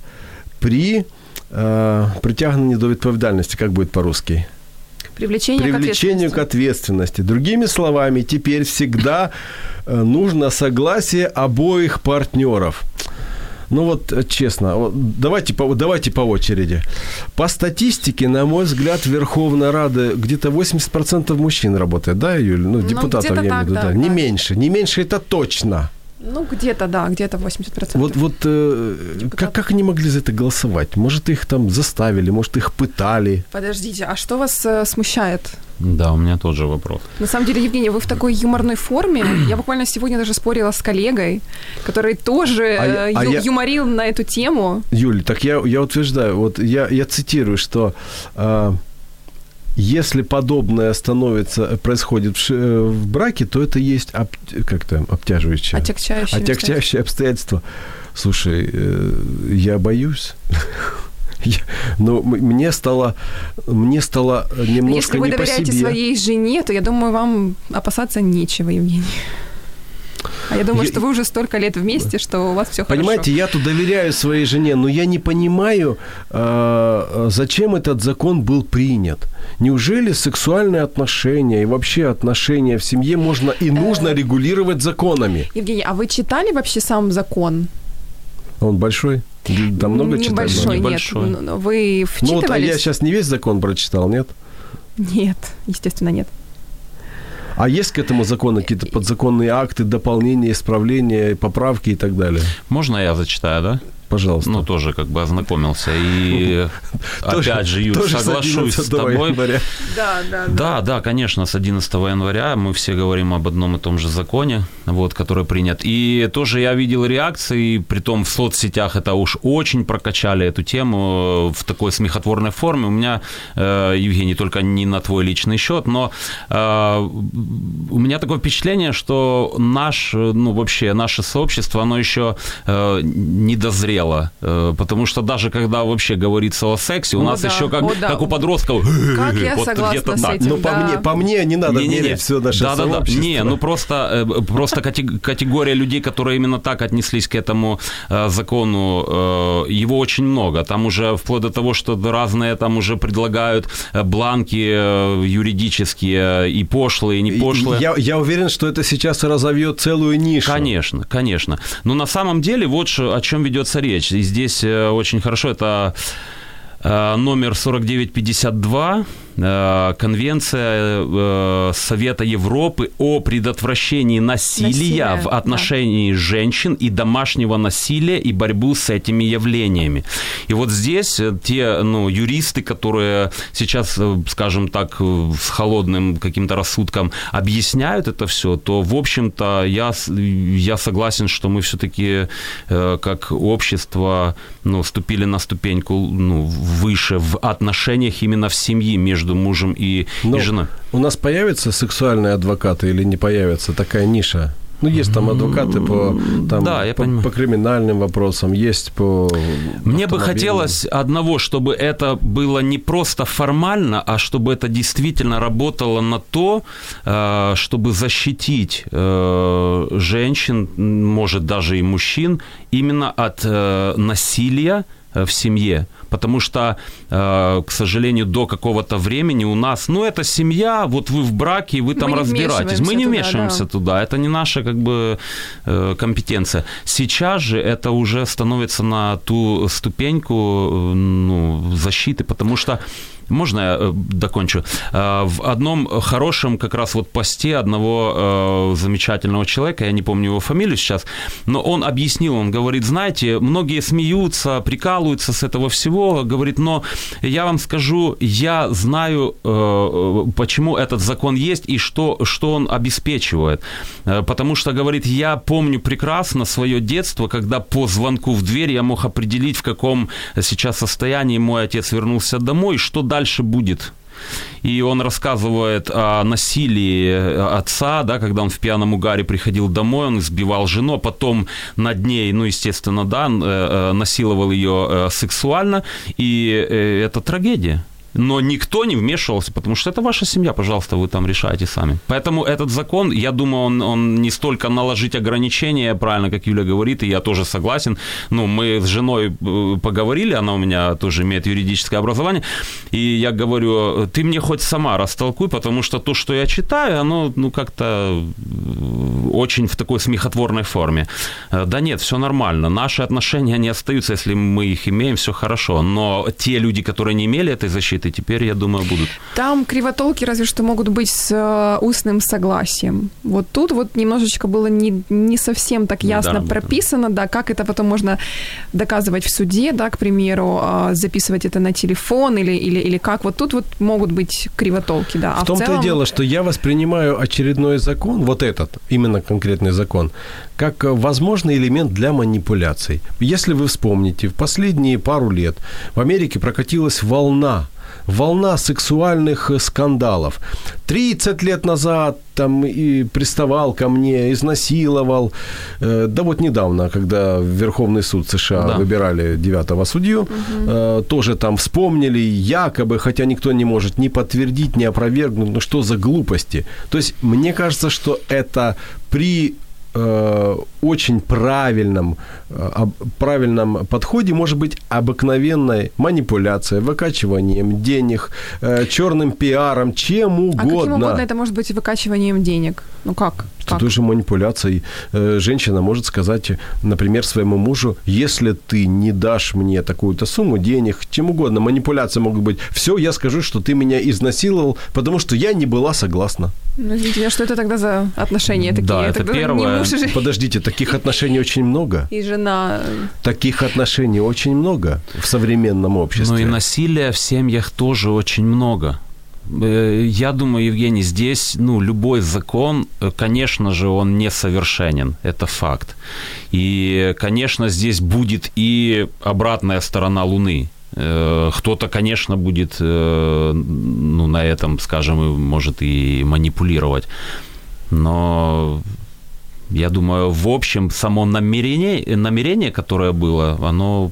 при э, притягнении до відповідальності, как будет по-русски? Привлечение, привлечению к к ответственности. Другими словами, теперь всегда э, нужно согласие обоих партнеров. Ну вот э, честно, давайте по, давайте по очереди. По статистике, на мой взгляд, Верховная Рада где-то 80% мужчин работает, да, Юль? Ну, Ну, депутатов я имею в виду, да, да. Не да. меньше, не меньше это точно. Ну, где-то, да, где-то 80%. Вот, вот э, как, как они могли за это голосовать? Может, их там заставили, может, их пытали. Подождите, а что вас э, смущает? Да, у меня тот же вопрос. На самом деле, Евгений, вы в такой юморной форме. Я буквально сегодня даже спорила с коллегой, который тоже А я- э, а ю- я- юморил на эту тему. Юль, так я, я утверждаю, вот я, я цитирую, что а, если подобное становится, происходит в, э, в браке, то это есть об, как там, обтяживающее, Отягчающие отягчающее обстоятельство. Слушай, э, я боюсь. Я- Но м- мне стало, мне стало немножко Если вы не доверяете своей жене, то я думаю, вам опасаться нечего, Евгений. А я думаю, Я- что вы уже столько лет вместе, что у вас все хорошо. Понимаете, я тут доверяю своей жене, но я не понимаю, э, зачем этот закон был принят. Неужели сексуальные отношения и вообще отношения в семье можно и нужно регулировать законами? Евгений, а вы читали вообще сам закон? Он большой? Там много читать Небольшой, нет. Ну, Вы Ну вот, а вчитывались? я сейчас не весь закон прочитал, нет? Нет, естественно, нет. А есть к этому закону какие-то подзаконные акты, дополнения, исправления, поправки и так далее? Можно я зачитаю, да? Пожалуйста. Ну, тоже как бы ознакомился. И опять же, Юр, соглашусь с 11 тобой. Да, да, Да, да, конечно, с 11 января мы все говорим об одном и том же законе, вот, который принят. И тоже я видел реакции, притом в соцсетях это уж очень прокачали эту тему э, в такой смехотворной форме. У меня, э, Евгений, только не на твой личный счет, но э, у меня такое впечатление, что наш, ну, вообще наше сообщество, оно еще не дозрело дело, э, потому что даже когда вообще говорится о сексе, у О, нас да, еще как, о, да. как у подростков, Как я вот согласна где-то с так. этим. Ну, по да. мне, по мне не надо Не-не-не. мерить все наше Да-да-да. сообщество. Не, ну просто, э, просто кате- категория людей, которые именно так отнеслись к этому э, закону, э, его очень много. Там уже вплоть до того, что разные там уже предлагают э, бланки э, юридические, и пошлые, и не пошлые. Я, я уверен, что это сейчас разовьет целую нишу. Конечно, конечно. Но на самом деле вот о чем ведется речь. И здесь э, очень хорошо это э, номер 4952, э, Конвенция э, Совета Европы о предотвращении насилия, Насилия, в отношении женщин и домашнего насилия и борьбу с этими явлениями. И вот здесь э, те ну, юристы, которые сейчас, э, скажем так, э, с холодным каким-то рассудком объясняют это все, то, в общем-то, я, я согласен, что мы все-таки э, как общество ну, ступили на ступеньку ну, выше в отношениях именно в семье между мужем и, Но и женой. у нас появятся сексуальные адвокаты или не появится такая ниша? Ну, есть там адвокаты по, там, Да, я по, понимаю. по криминальным вопросам, есть по... Мне бы хотелось одного, чтобы это было не просто формально, а чтобы это действительно работало на то, э, чтобы защитить э, женщин, может даже и мужчин, именно от э, насилия в семье. Потому что, э, к сожалению, до какого-то времени у нас, ну, это семья, вот вы в браке, вы там не разбираетесь. Мы не вмешиваемся туда, да. туда. Это не наша как бы э, компетенция. Сейчас же это уже становится на ту ступеньку э, ну, защиты, потому что можно я э, докончу? Э, В одном хорошем как раз вот посте одного э, замечательного человека, я не помню его фамилию сейчас, но он объяснил, он говорит, знаете, многие смеются, прикалываются с этого всего, говорит, но я вам скажу, я знаю, почему этот закон есть и что, что он обеспечивает. Потому что, говорит, я помню прекрасно свое детство, когда по звонку в дверь я мог определить, в каком сейчас состоянии мой отец вернулся домой, что дальше будет. И он рассказывает о насилии отца, да, когда он в пьяном угаре приходил домой, он избивал жену, а потом над ней, ну, естественно, да, э, э, насиловал ее э, сексуально, и э, это трагедия. Но никто не вмешивался, потому что это ваша семья, пожалуйста, вы там решаете сами. Поэтому этот закон, я думаю, он, он не столько наложить ограничения, правильно, как Юля говорит, и я тоже согласен. Ну, мы с женой э, поговорили, она у меня тоже имеет юридическое образование, и я говорю, ты мне хоть сама растолкуй, потому что то, что я читаю, оно, ну, как-то э, очень в такой смехотворной форме. Э, Да нет, все нормально. Наши отношения, они остаются, если мы их имеем, все хорошо. Но те люди, которые не имели этой защиты, теперь, я думаю, будут. Там кривотолки разве что могут быть с э, устным согласием. Вот тут вот немножечко было не, не совсем так ясно Недоработано. прописано, да, как это потом можно доказывать в суде, да, к примеру, а, записывать это на телефон или, или, или как. Вот тут вот могут быть кривотолки, да. А В том-то целом, и дело, что я воспринимаю очередной закон, вот этот, именно конкретный закон, как возможный элемент для манипуляций. Если вы вспомните, в последние пару лет в Америке прокатилась волна волна сексуальных э, скандалов. 30 лет назад там и приставал ко мне, изнасиловал. Э, Да вот недавно, когда Верховный суд США Да. выбирали девятого судью, э, тоже там вспомнили якобы, хотя никто не может ни подтвердить, ни опровергнуть, ну что за глупости. То есть мне кажется, что это при э, очень правильном, э, правильном подходе может быть обыкновенной манипуляцией, выкачиванием денег, э, черным пиаром, чем А каким угодно. угодно это может быть выкачиванием денег? Ну как? С как? той же манипуляцией э, женщина может сказать, например, своему мужу, если ты не дашь мне такую-то сумму денег, чем угодно, манипуляции могут быть. Все, я скажу, что ты меня изнасиловал, потому что я не была согласна. Ну, извините, а что это тогда за отношения такие? Да, это Тогда не первое. муж и жен- Подождите, таких отношений очень много. и жена. Таких отношений очень много в современном обществе. Ну и насилия в семьях тоже очень много. Э, Я думаю, Евгений, здесь, ну, любой закон, э, конечно же, он несовершенен, это факт. И, конечно, здесь будет и обратная сторона Луны. Э, Кто-то, конечно, будет, ну, на этом, скажем, может и манипулировать. Но я думаю, в общем, само намерение, намерение которое было, оно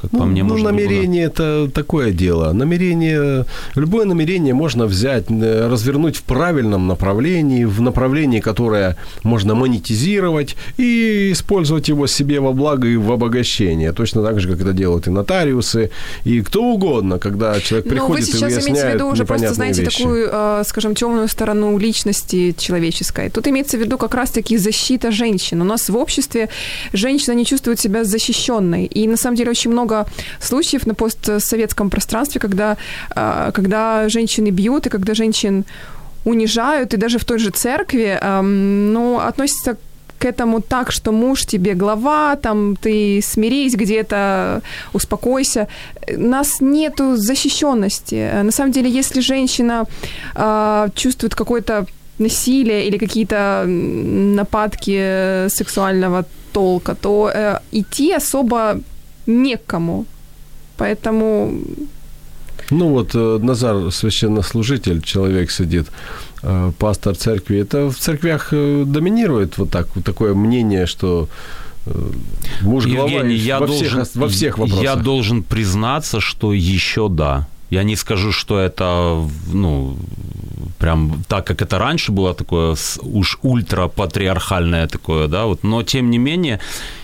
как ну, по мне, ну, намерение это такое дело. Намерение, любое намерение можно взять, э, развернуть в правильном направлении, в направлении, которое можно монетизировать и использовать его себе во благо и в обогащение. Точно так же, как это делают и нотариусы, и кто угодно, когда человек Но приходит вы сейчас и выясняет имеете в виду уже просто, знаете, вещи. такую, э, скажем, темную сторону личности человеческой. Тут имеется в виду как раз-таки защита женщин. У нас в обществе женщина не чувствует себя защищенной. И на самом деле очень много много случаев на постсоветском пространстве, когда, а, когда женщины бьют и когда женщин унижают, и даже в той же церкви, ну, относятся к этому так, что муж тебе глава, там ты смирись где-то, успокойся. У нас нету защищенности. На самом деле, если женщина э, чувствует какое-то насилие или какие-то нападки сексуального толка, то э, идти особо некому. Поэтому... Ну вот э, Назар, священнослужитель, человек сидит, э, пастор церкви. Это в церквях э, доминирует вот так вот такое мнение, что муж глава Евгений, я во, должен, всех, во всех вопросах. Я должен признаться, что еще да. Я не скажу, что это, ну, прям так, как это раньше было такое уж ультрапатриархальное такое, да, вот, но тем не менее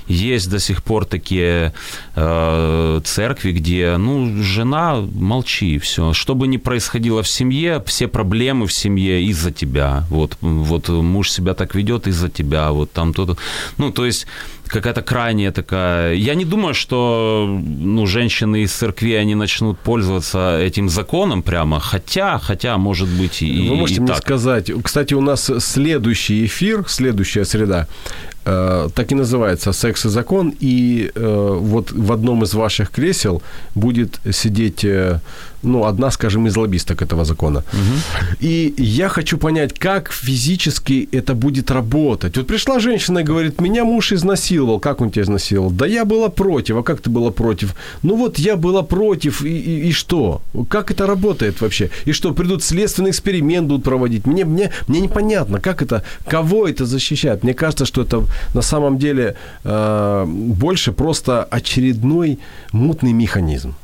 есть до сих пор такие э, церкви, где, ну, жена, молчи, все. Что бы ни происходило в семье, все проблемы в семье из-за тебя. Вот, вот муж себя так ведет из-за тебя, вот там то-то. Ну, то есть какая-то крайняя такая... Я не думаю, что ну, женщины из церкви, они начнут пользоваться этим законом прямо, хотя, хотя, может быть, и Вы можете и мне так. сказать, кстати, у нас следующий эфир, следующая среда, э, так и называется «Секс и закон», и э, вот в одном из ваших кресел будет сидеть, э, ну, одна, скажем, из лоббисток этого закона. И я хочу понять, как физически это будет работать. Вот пришла женщина и говорит, меня муж изнасиловал. Как он тебя изнасиловал? Да я была против. А как ты была против? Ну вот я была против, и, и, и что? Как это работает вообще? И что, придут следственный эксперимент будут проводить? Мне, мне, мне непонятно, как это, кого это защищает. Мне кажется, что это на самом деле э, больше просто очередной мутный механизм.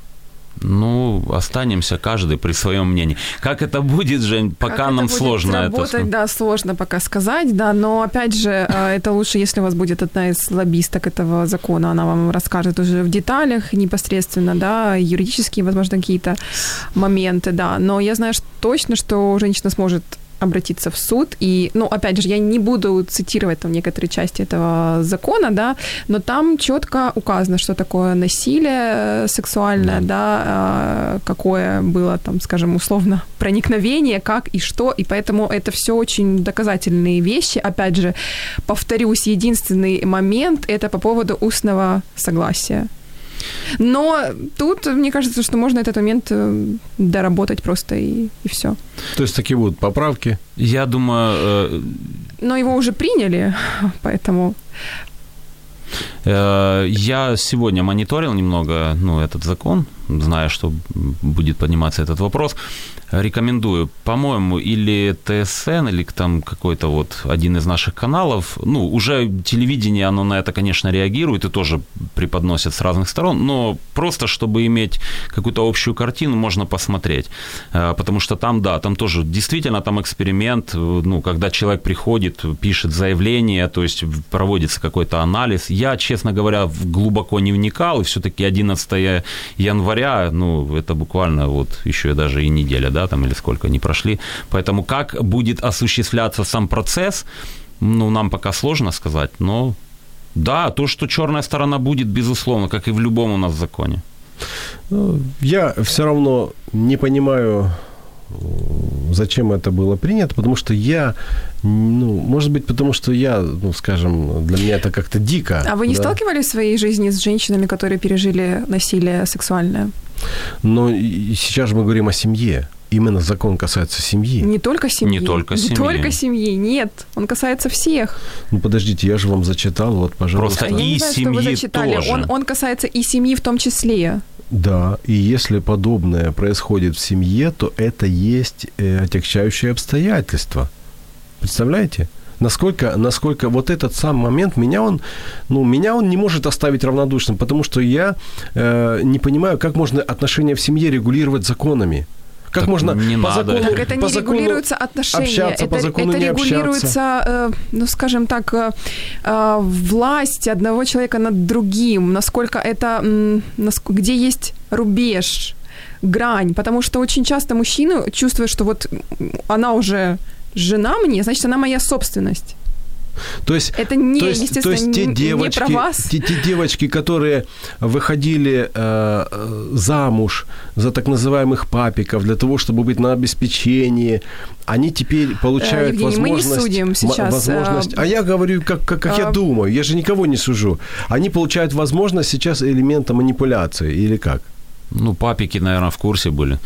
Ну, останемся каждый при своем мнении. Как это будет, Жень, пока как нам это сложно работать, это... Да, сложно пока сказать, да, но опять же, э, это лучше, если у вас будет одна из лоббисток этого закона, она вам расскажет уже в деталях непосредственно, да, юридические, возможно, какие-то моменты, да, но я знаю точно, что женщина сможет обратиться в суд. И, ну, опять же, я не буду цитировать там некоторые части этого закона, да, но там четко указано, что такое насилие сексуальное, да, да а, какое было там, скажем, условно проникновение, как и что, и поэтому это все очень доказательные вещи. Опять же, повторюсь, единственный момент это по поводу устного согласия. Но тут, мне кажется, что можно этот момент э, доработать просто и, и все. То есть такие будут поправки? Я думаю... Э... Но его уже приняли, поэтому... Э, я сегодня мониторил немного ну, этот закон, зная, что будет подниматься этот вопрос. Рекомендую, по-моему, или ТСН, или там какой-то вот один из наших каналов, ну, уже телевидение, оно на это, конечно, реагирует и тоже преподносит с разных сторон, но просто, чтобы иметь какую-то общую картину, можно посмотреть, э, потому что там, да, там тоже действительно там эксперимент, ну, когда человек приходит, пишет заявление, то есть проводится какой-то анализ. Я, честно говоря, глубоко не вникал, и все-таки 11 января, ну, это буквально вот еще даже и неделя, да, там или сколько они прошли. Поэтому как будет осуществляться сам процесс, ну, нам пока сложно сказать, но да, то, что черная сторона будет, безусловно, как и в любом у нас законе. Ну, я все равно не понимаю, зачем это было принято, потому что я, ну, может быть, потому что я, ну, скажем, для меня это как-то дико. А вы не да? сталкивались в своей жизни с женщинами, которые пережили насилие сексуальное? Но сейчас же мы говорим о семье именно закон касается семьи. Не только семьи. Не только семьи. Не только семьи, нет. Он касается всех. Ну, подождите, я же вам зачитал, вот, пожалуйста. Просто я и знаю, семьи что вы зачитали. тоже. Он, он касается и семьи в том числе. Да, и если подобное происходит в семье, то это есть э, отягчающее обстоятельство. Представляете? насколько, насколько вот этот сам момент, меня он, ну, меня он не может оставить равнодушным, потому что я э, не понимаю, как можно отношения в семье регулировать законами. Как Так можно не по надо. закону, Так это по не закону регулируются отношения, общаться, это, по закону это не общаться? регулируется, э, ну, скажем так, э, э, власть одного человека над другим, насколько это, м, наск- где есть рубеж, грань, потому что очень часто мужчина чувствует, что вот она уже жена мне, значит, она моя собственность. То есть, Это не, то есть, естественно, то есть те девочки, не про вас. Те, те девочки, которые выходили э, э, замуж за так называемых папиков для того, чтобы быть на обеспечении, они теперь получают Евгений, мы не возможность... судим сейчас, возможность а я говорю, как, как, как я а- думаю, я же никого не сужу. Они получают возможность сейчас элемента манипуляции или как? Ну, папики, наверное, в курсе были.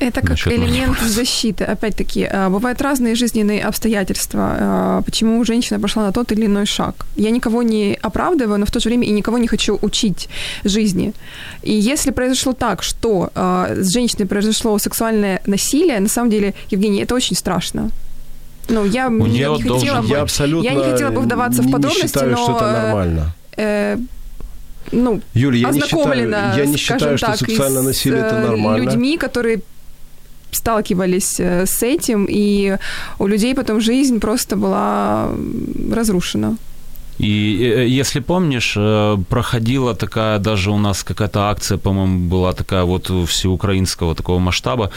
Это как элемент защиты. Опять-таки, а, бывают разные жизненные обстоятельства, а, почему женщина пошла на тот или иной шаг. Я никого не оправдываю, но в то же время и никого не хочу учить жизни. И если произошло так, что а, с женщиной произошло сексуальное насилие, на самом деле, Евгений, это очень страшно. Ну, я, я не хотела должен- бы... Я абсолютно я не хотела бы вдаваться в подробности, не считаю, но, что это э, нормально. э, ну, Юля, я не считаю, ознакомлена, я не скажем считаю, что сексуальное насилие это э, нормально. людьми, которые сталкивались э, с этим, и у людей потом жизнь просто была разрушена. И э, если помнишь, э, проходила такая, даже у нас какая-то акция, по-моему, была такая вот всеукраинского такого масштаба.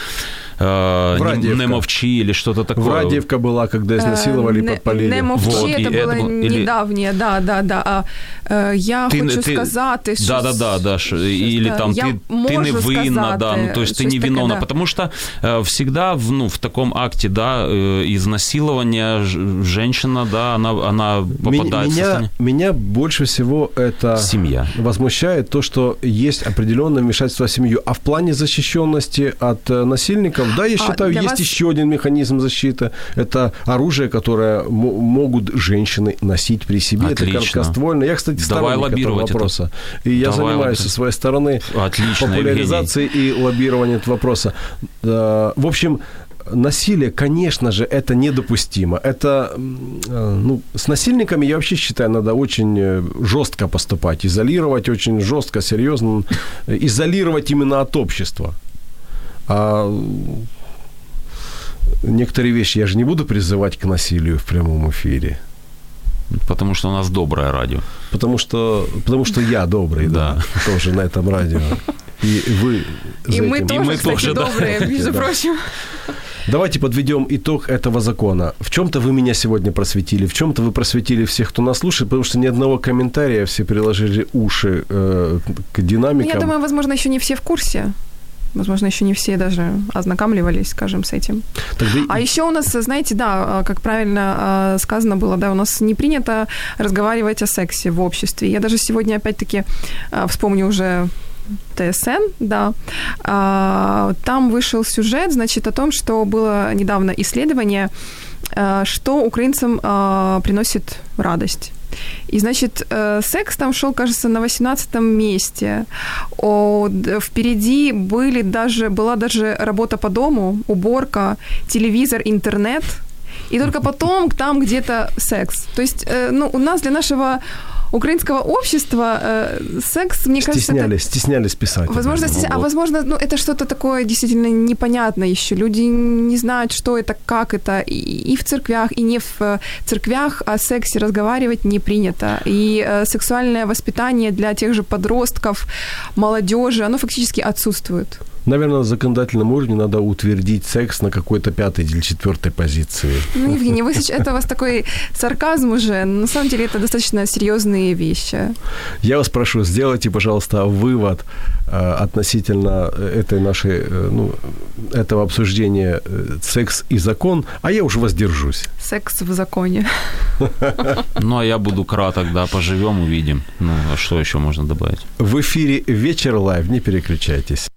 э, Радиевка. Не мовчи или что-то такое. Врадиевка была, когда изнасиловали и Э, не- подпалили. Не мовчи, Вот, это было или- недавнє, да, да, да. А, я Ты- хочу ты- сказати, що... Да, да, да, да. Или там Я ты, ты не винна, да, ну то есть ты не виновна, да. потому что э, всегда в, ну, в таком акте, да, э, изнасилования ж- женщина, да, она, она попадает меня, меня больше всего это Семья. возмущает то, что есть определенное вмешательство в семью. А в плане защищенности от э, насильников, да, я А считаю, для есть вас- еще один механизм защиты. Это оружие, которое мо- могут женщины носить при себе. Это Отлично. короткоствольно. Я, кстати, Давай сторонник этого лоббировать это. вопроса. И я Давай занимаюсь со своей стороны Отлично, популяризацией и лоббированием этого вопроса. Э, В общем, насилие, конечно же, это недопустимо. Это, э, ну, с насильниками, я вообще считаю, надо очень э, жестко поступать, изолировать очень жестко, серьезно, э, изолировать именно от общества. А некоторые вещи я же не буду призывать к насилию в прямом эфире. Потому что у нас доброе радио. Потому что, потому что я добрый, да, Да. тоже на этом радио. И вы И мы тоже, мы кстати, тоже, да. добрые, между Да. прочим. Давайте подведем итог этого закона. В чем-то вы меня сегодня просветили, в чем-то вы просветили всех, кто нас слушает, потому что ни одного комментария, все приложили уши э, к Ну, динамикам. я думаю, возможно, еще не все в курсе. Возможно, еще не все даже ознакомливались, скажем, с этим. Тогда- А еще у нас, знаете, да, как правильно а, сказано было, да, у нас не принято разговаривать о сексе в обществе. Я даже сегодня опять-таки а, вспомню уже ТСН, да, а, там вышел сюжет, значит, о том, что было недавно исследование, а, что украинцам а, приносит радость. И, значит, э, секс там шел, кажется, на 18 месте. О, впереди были даже, была даже работа по дому, уборка, телевизор, интернет. И только потом там где-то секс. То есть, э, ну, у нас для нашего украинского общества э, секс, мне кажется, это стеснялись, стеснялись писать. Возможно, об этом. стесня- а Вот. возможно, ну, это что-то такое действительно непонятное еще. Люди не знают, что это, как это. И, и в церквях, и не в э, церквях о сексе разговаривать не принято. И э, сексуальное воспитание для тех же подростков, молодежи, оно фактически отсутствует. Наверное, на законодательном уровне надо утвердить секс на какой-то пятой или четвертой позиции. Ну, Евгений, вы сейчас, это у вас такой сарказм уже. На самом деле это достаточно серьезные вещи. Я вас прошу, сделайте, пожалуйста, вывод э, относительно э, этой нашей, э, ну, этого обсуждения э, секс и закон, а я уже воздержусь. Секс в законе. Ну, а я буду краток, да, поживем, увидим. Ну, а что еще можно добавить? В эфире «Вечер Live», не переключайтесь.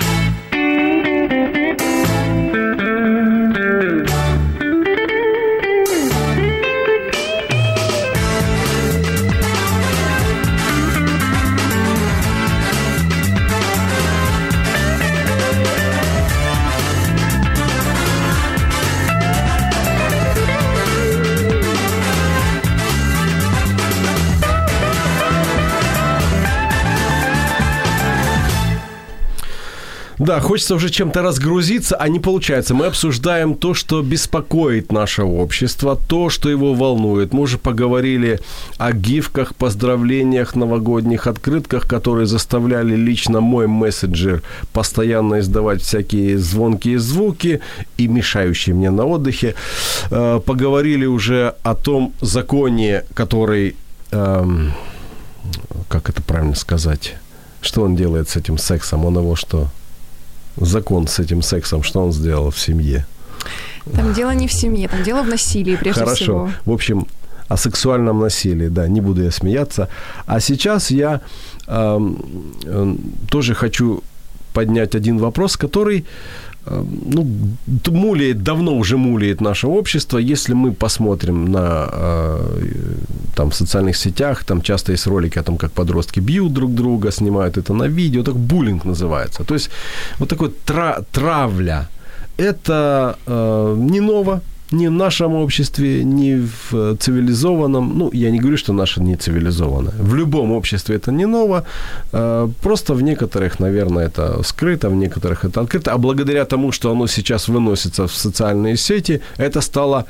Да, хочется уже чем-то разгрузиться, а не получается. Мы обсуждаем то, что беспокоит наше общество, то, что его волнует. Мы уже поговорили о гифках, поздравлениях, новогодних открытках, которые заставляли лично мой мессенджер постоянно издавать всякие звонкие звуки и мешающие мне на отдыхе. Э, поговорили уже о том законе, который... Эм, как это правильно сказать? Что он делает с этим сексом? Он его что? Закон с этим сексом, что он сделал в семье? Там дело не в семье, там дело в насилии, прежде Хорошо. всего. В общем, о сексуальном насилии, да, не буду я смеяться. А сейчас я э, э, тоже хочу поднять один вопрос, который ну, мулит, давно уже мулит наше общество. Если мы посмотрим на э, там социальных сетях, там часто есть ролики о том, как подростки бьют друг друга, снимают это на видео, так буллинг называется. То есть вот такой тра- травля. Это э, не ново, ни в нашем обществе, ни в цивилизованном. Ну, я не говорю, что наше не цивилизованное. В любом обществе это не ново. Просто в некоторых, наверное, это скрыто, в некоторых это открыто. А благодаря тому, что оно сейчас выносится в социальные сети, это стало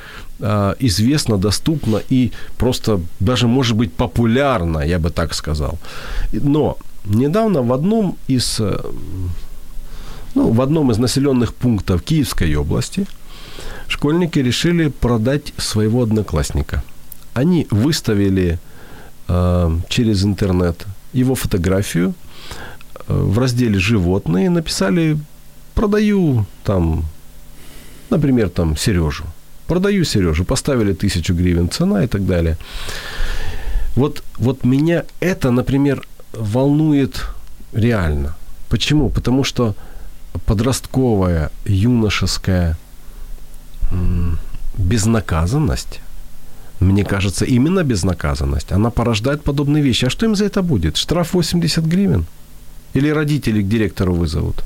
известно, доступно и просто даже, может быть, популярно, я бы так сказал. Но недавно в одном из, ну, в одном из населенных пунктов Киевской области – школьники решили продать своего одноклассника. Они выставили э, через интернет его фотографию э, в разделе «Животные», написали «Продаю там, например, там Сережу». «Продаю Сережу», поставили тысячу гривен цена и так далее. Вот, вот меня это, например, волнует реально. Почему? Потому что подростковая, юношеская безнаказанность, мне кажется, именно безнаказанность, она порождает подобные вещи. А что им за это будет? Штраф 80 гривен? Или родители к директору вызовут?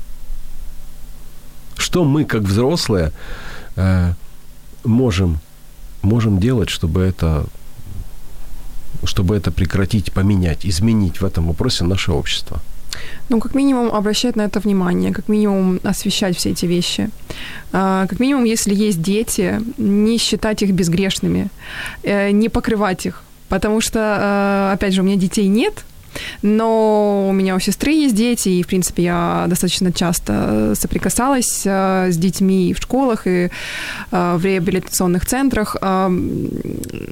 Что мы, как взрослые, э, можем, можем делать, чтобы это, чтобы это прекратить, поменять, изменить в этом вопросе наше общество? Ну, как минимум, обращать на это внимание, как минимум, освещать все эти вещи. А, как минимум, если есть дети, не считать их безгрешными, э, не покрывать их. Потому что, э, опять же, у меня детей нет, но у меня у сестры есть дети, и, в принципе, я достаточно часто соприкасалась э, с детьми в школах и в реабилитационных центрах.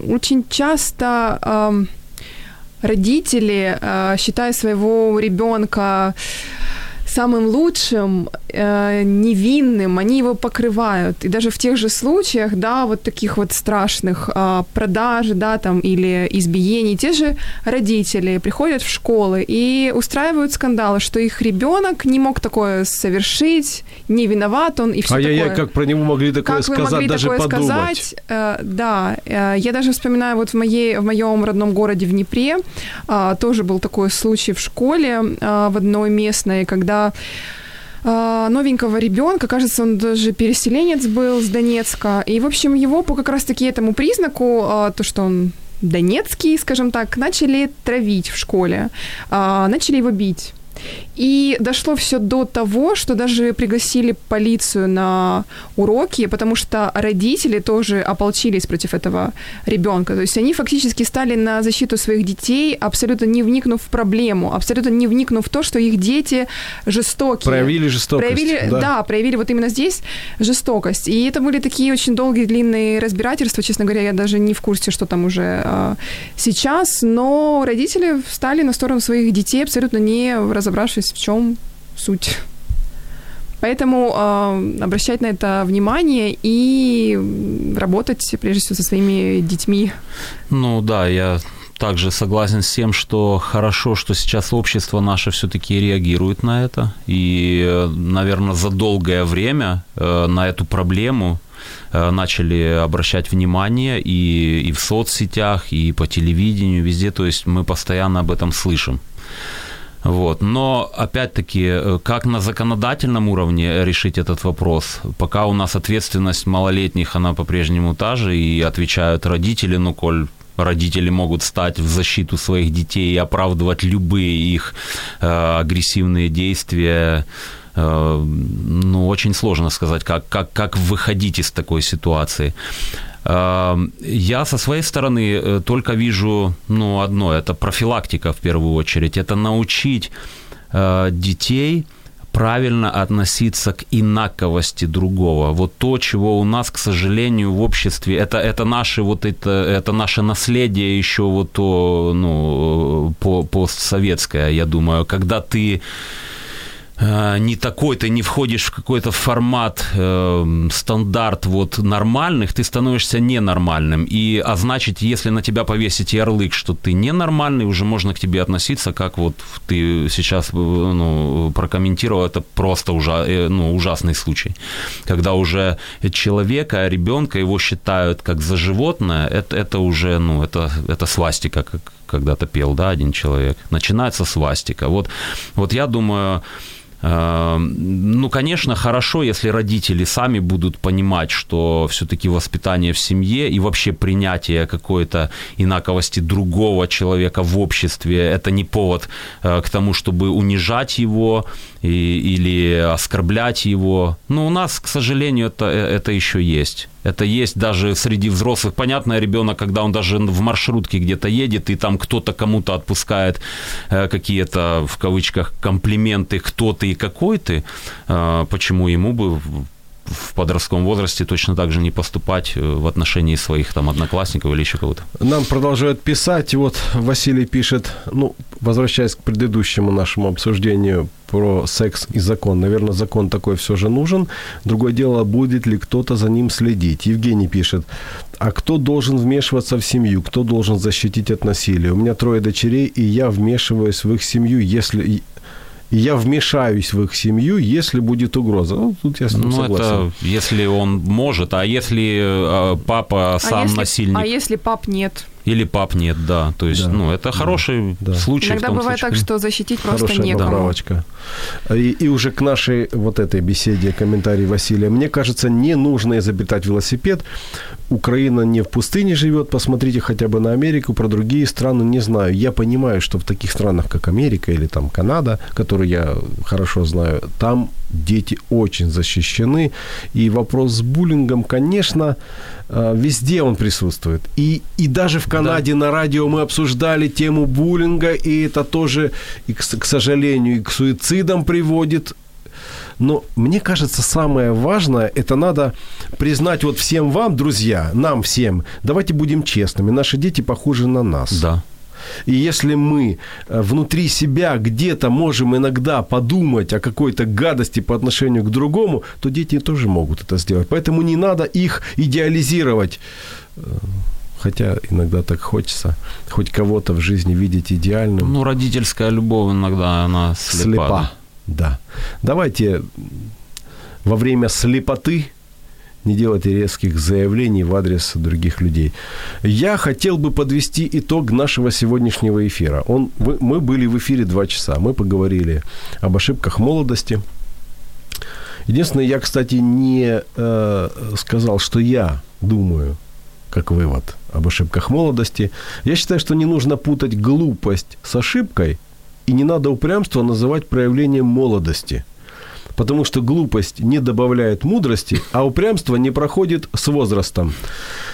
Очень часто родители, э, считая своего ребенка самым лучшим, э, невинным, они его покрывают. И даже в тех же случаях, да, вот таких вот страшных э, продаж, да, там, или избиений, те же родители приходят в школы и устраивают скандалы, что их ребенок не мог такое совершить, не виноват он и все Ай-яй-яй, такое. как про него могли такое как сказать, вы могли даже такое подумать. сказать? Э, да, э, я даже вспоминаю вот в, моей, в моем родном городе в Днепре э, тоже был такой случай в школе э, в одной местной, когда э, новенького ребенка, кажется, он даже переселенец был с Донецка, и, в общем, его по как раз-таки этому признаку, э, то, что он донецкий, скажем так, начали травить в школе, э, начали его бить. И дошло все до того, что даже пригласили полицию на уроки, потому что родители тоже ополчились против этого ребенка. То есть они фактически стали на защиту своих детей, абсолютно не вникнув в проблему, абсолютно не вникнув в то, что их дети жестокие. Проявили жестокость. Проявили, да. да, проявили вот именно здесь жестокость. И это были такие очень долгие, длинные разбирательства. Честно говоря, я даже не в курсе, что там уже а, сейчас. Но родители встали на сторону своих детей, абсолютно не разобравшись, в чем суть. Поэтому э, обращать на это внимание и работать, прежде всего, со своими детьми. Ну да, я также согласен с тем, что хорошо, что сейчас общество наше все-таки реагирует на это. И, наверное, за долгое время э, на эту проблему э, начали обращать внимание и, и в соцсетях, и по телевидению, везде. То есть мы постоянно об этом слышим. Вот. Но, опять-таки, э, как на законодательном уровне решить этот вопрос? Пока у нас ответственность малолетних, она по-прежнему та же, и отвечают родители, ну, коль родители могут стать в защиту своих детей и оправдывать любые их э, агрессивные действия, э, ну, очень сложно сказать, как, как, как выходить из такой ситуации. Э, я со своей стороны э, только вижу ну, одно, это профилактика в первую очередь, это научить э, детей правильно относиться к инаковости другого. Вот то, чего у нас, к сожалению, в обществе, это, это наше вот это, это наше наследие еще вот то, ну, по, постсоветское, я думаю, когда ты не такой, ты не входишь в какой-то формат, э, стандарт вот нормальных, ты становишься ненормальным. И, а значит, если на тебя повесить ярлык, что ты ненормальный, уже можно к тебе относиться, как вот ты сейчас э, ну, прокомментировал, это просто ужа, э, ну, ужасный случай. Когда уже человека, ребенка его считают как за животное, это, это уже, ну, это, это свастика, как когда-то пел, да, один человек. Начинается свастика. Вот, вот я думаю, Эм, ну, конечно, хорошо, если родители сами будут понимать, что все-таки воспитание в семье и вообще принятие какой-то инаковости другого человека в обществе – это не повод э, к тому, чтобы унижать его и, или оскорблять его. Но у нас, к сожалению, это, э, это еще есть. Это есть даже среди взрослых. Понятно, ребенок, когда он даже в маршрутке где-то едет, и там кто-то кому-то отпускает э, какие-то, в кавычках, комплименты, кто ты и какой ты, э, почему ему бы в подростковом возрасте точно так же не поступать э, в отношении своих там одноклассников или еще кого-то. Нам продолжают писать. Вот Василий пишет, ну, возвращаясь к предыдущему нашему обсуждению про секс и закон. Наверное, закон такой все же нужен. Другое дело, будет ли кто-то за ним следить. Евгений пишет, а кто должен вмешиваться в семью? Кто должен защитить от насилия? У меня трое дочерей, и я вмешиваюсь в их семью, если я вмешаюсь в их семью, если будет угроза. Ну, тут я с ним ну, согласен. это если он может, а если э, папа сам а если, насильник? А если пап нет? Или пап нет, да. То есть, Да. ну, это хороший Да. случай. Иногда в том бывает случае. так, что защитить просто Хорошая некому. поправочка. И, и уже к нашей вот этой беседе комментарий Василия. Мне кажется, не нужно изобретать велосипед. Украина не в пустыне живет. Посмотрите хотя бы на Америку, про другие страны не знаю. Я понимаю, что в таких странах, как Америка или там Канада, которые я хорошо знаю, там дети очень защищены. И вопрос с буллингом, конечно, э, везде он присутствует. И, и даже в Канаде на радио мы обсуждали тему буллинга, и это тоже, и, к сожалению, и к суицидам приводит. Но мне кажется, самое важное, это надо признать вот всем вам, друзья, нам всем, давайте будем честными, наши дети похожи на нас. Да. И если мы э, внутри себя где-то можем иногда подумать о какой-то гадости по отношению к другому, то дети тоже могут это сделать. Поэтому не надо их идеализировать. Э, Хотя иногда так хочется хоть кого-то в жизни видеть идеальным. Ну, родительская любовь иногда, она слепа. Слепа. Да. Давайте во время слепоты не делайте резких заявлений в адрес других людей. Я хотел бы подвести итог нашего сегодняшнего эфира. Он, вы- мы были в эфире два часа. Мы поговорили об ошибках молодости. Единственное, я, кстати, не э, сказал, что я думаю, как вывод об ошибках молодости. Я считаю, что не нужно путать глупость с ошибкой, и не надо упрямство называть проявлением молодости. Потому что глупость не добавляет мудрости, а упрямство не проходит с возрастом.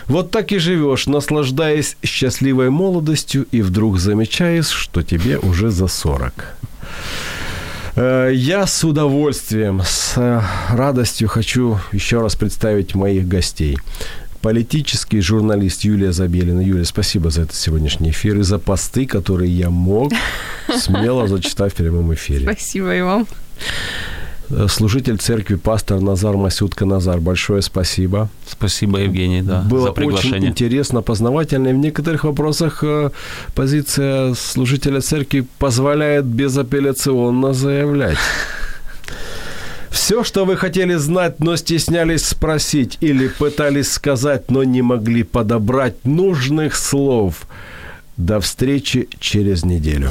Вот так и живешь, наслаждаясь счастливой молодостью, и вдруг замечаешь, что тебе уже за 40. Э, Я с удовольствием, с э, радостью хочу еще раз представить моих гостей. Политический журналист Юлия Забелина. Юлия, спасибо за этот сегодняшний эфир и за посты, которые я мог смело зачитать в прямом эфире. Спасибо и вам. Э, Служитель церкви, пастор Назар Масютка Назар, большое спасибо. Спасибо, Евгений, да, Было за очень приглашение. интересно, познавательно. И в некоторых вопросах э, позиция служителя церкви позволяет безапелляционно заявлять. Все, что вы хотели знать, но стеснялись спросить или пытались сказать, но не могли подобрать нужных слов. До встречи через неделю.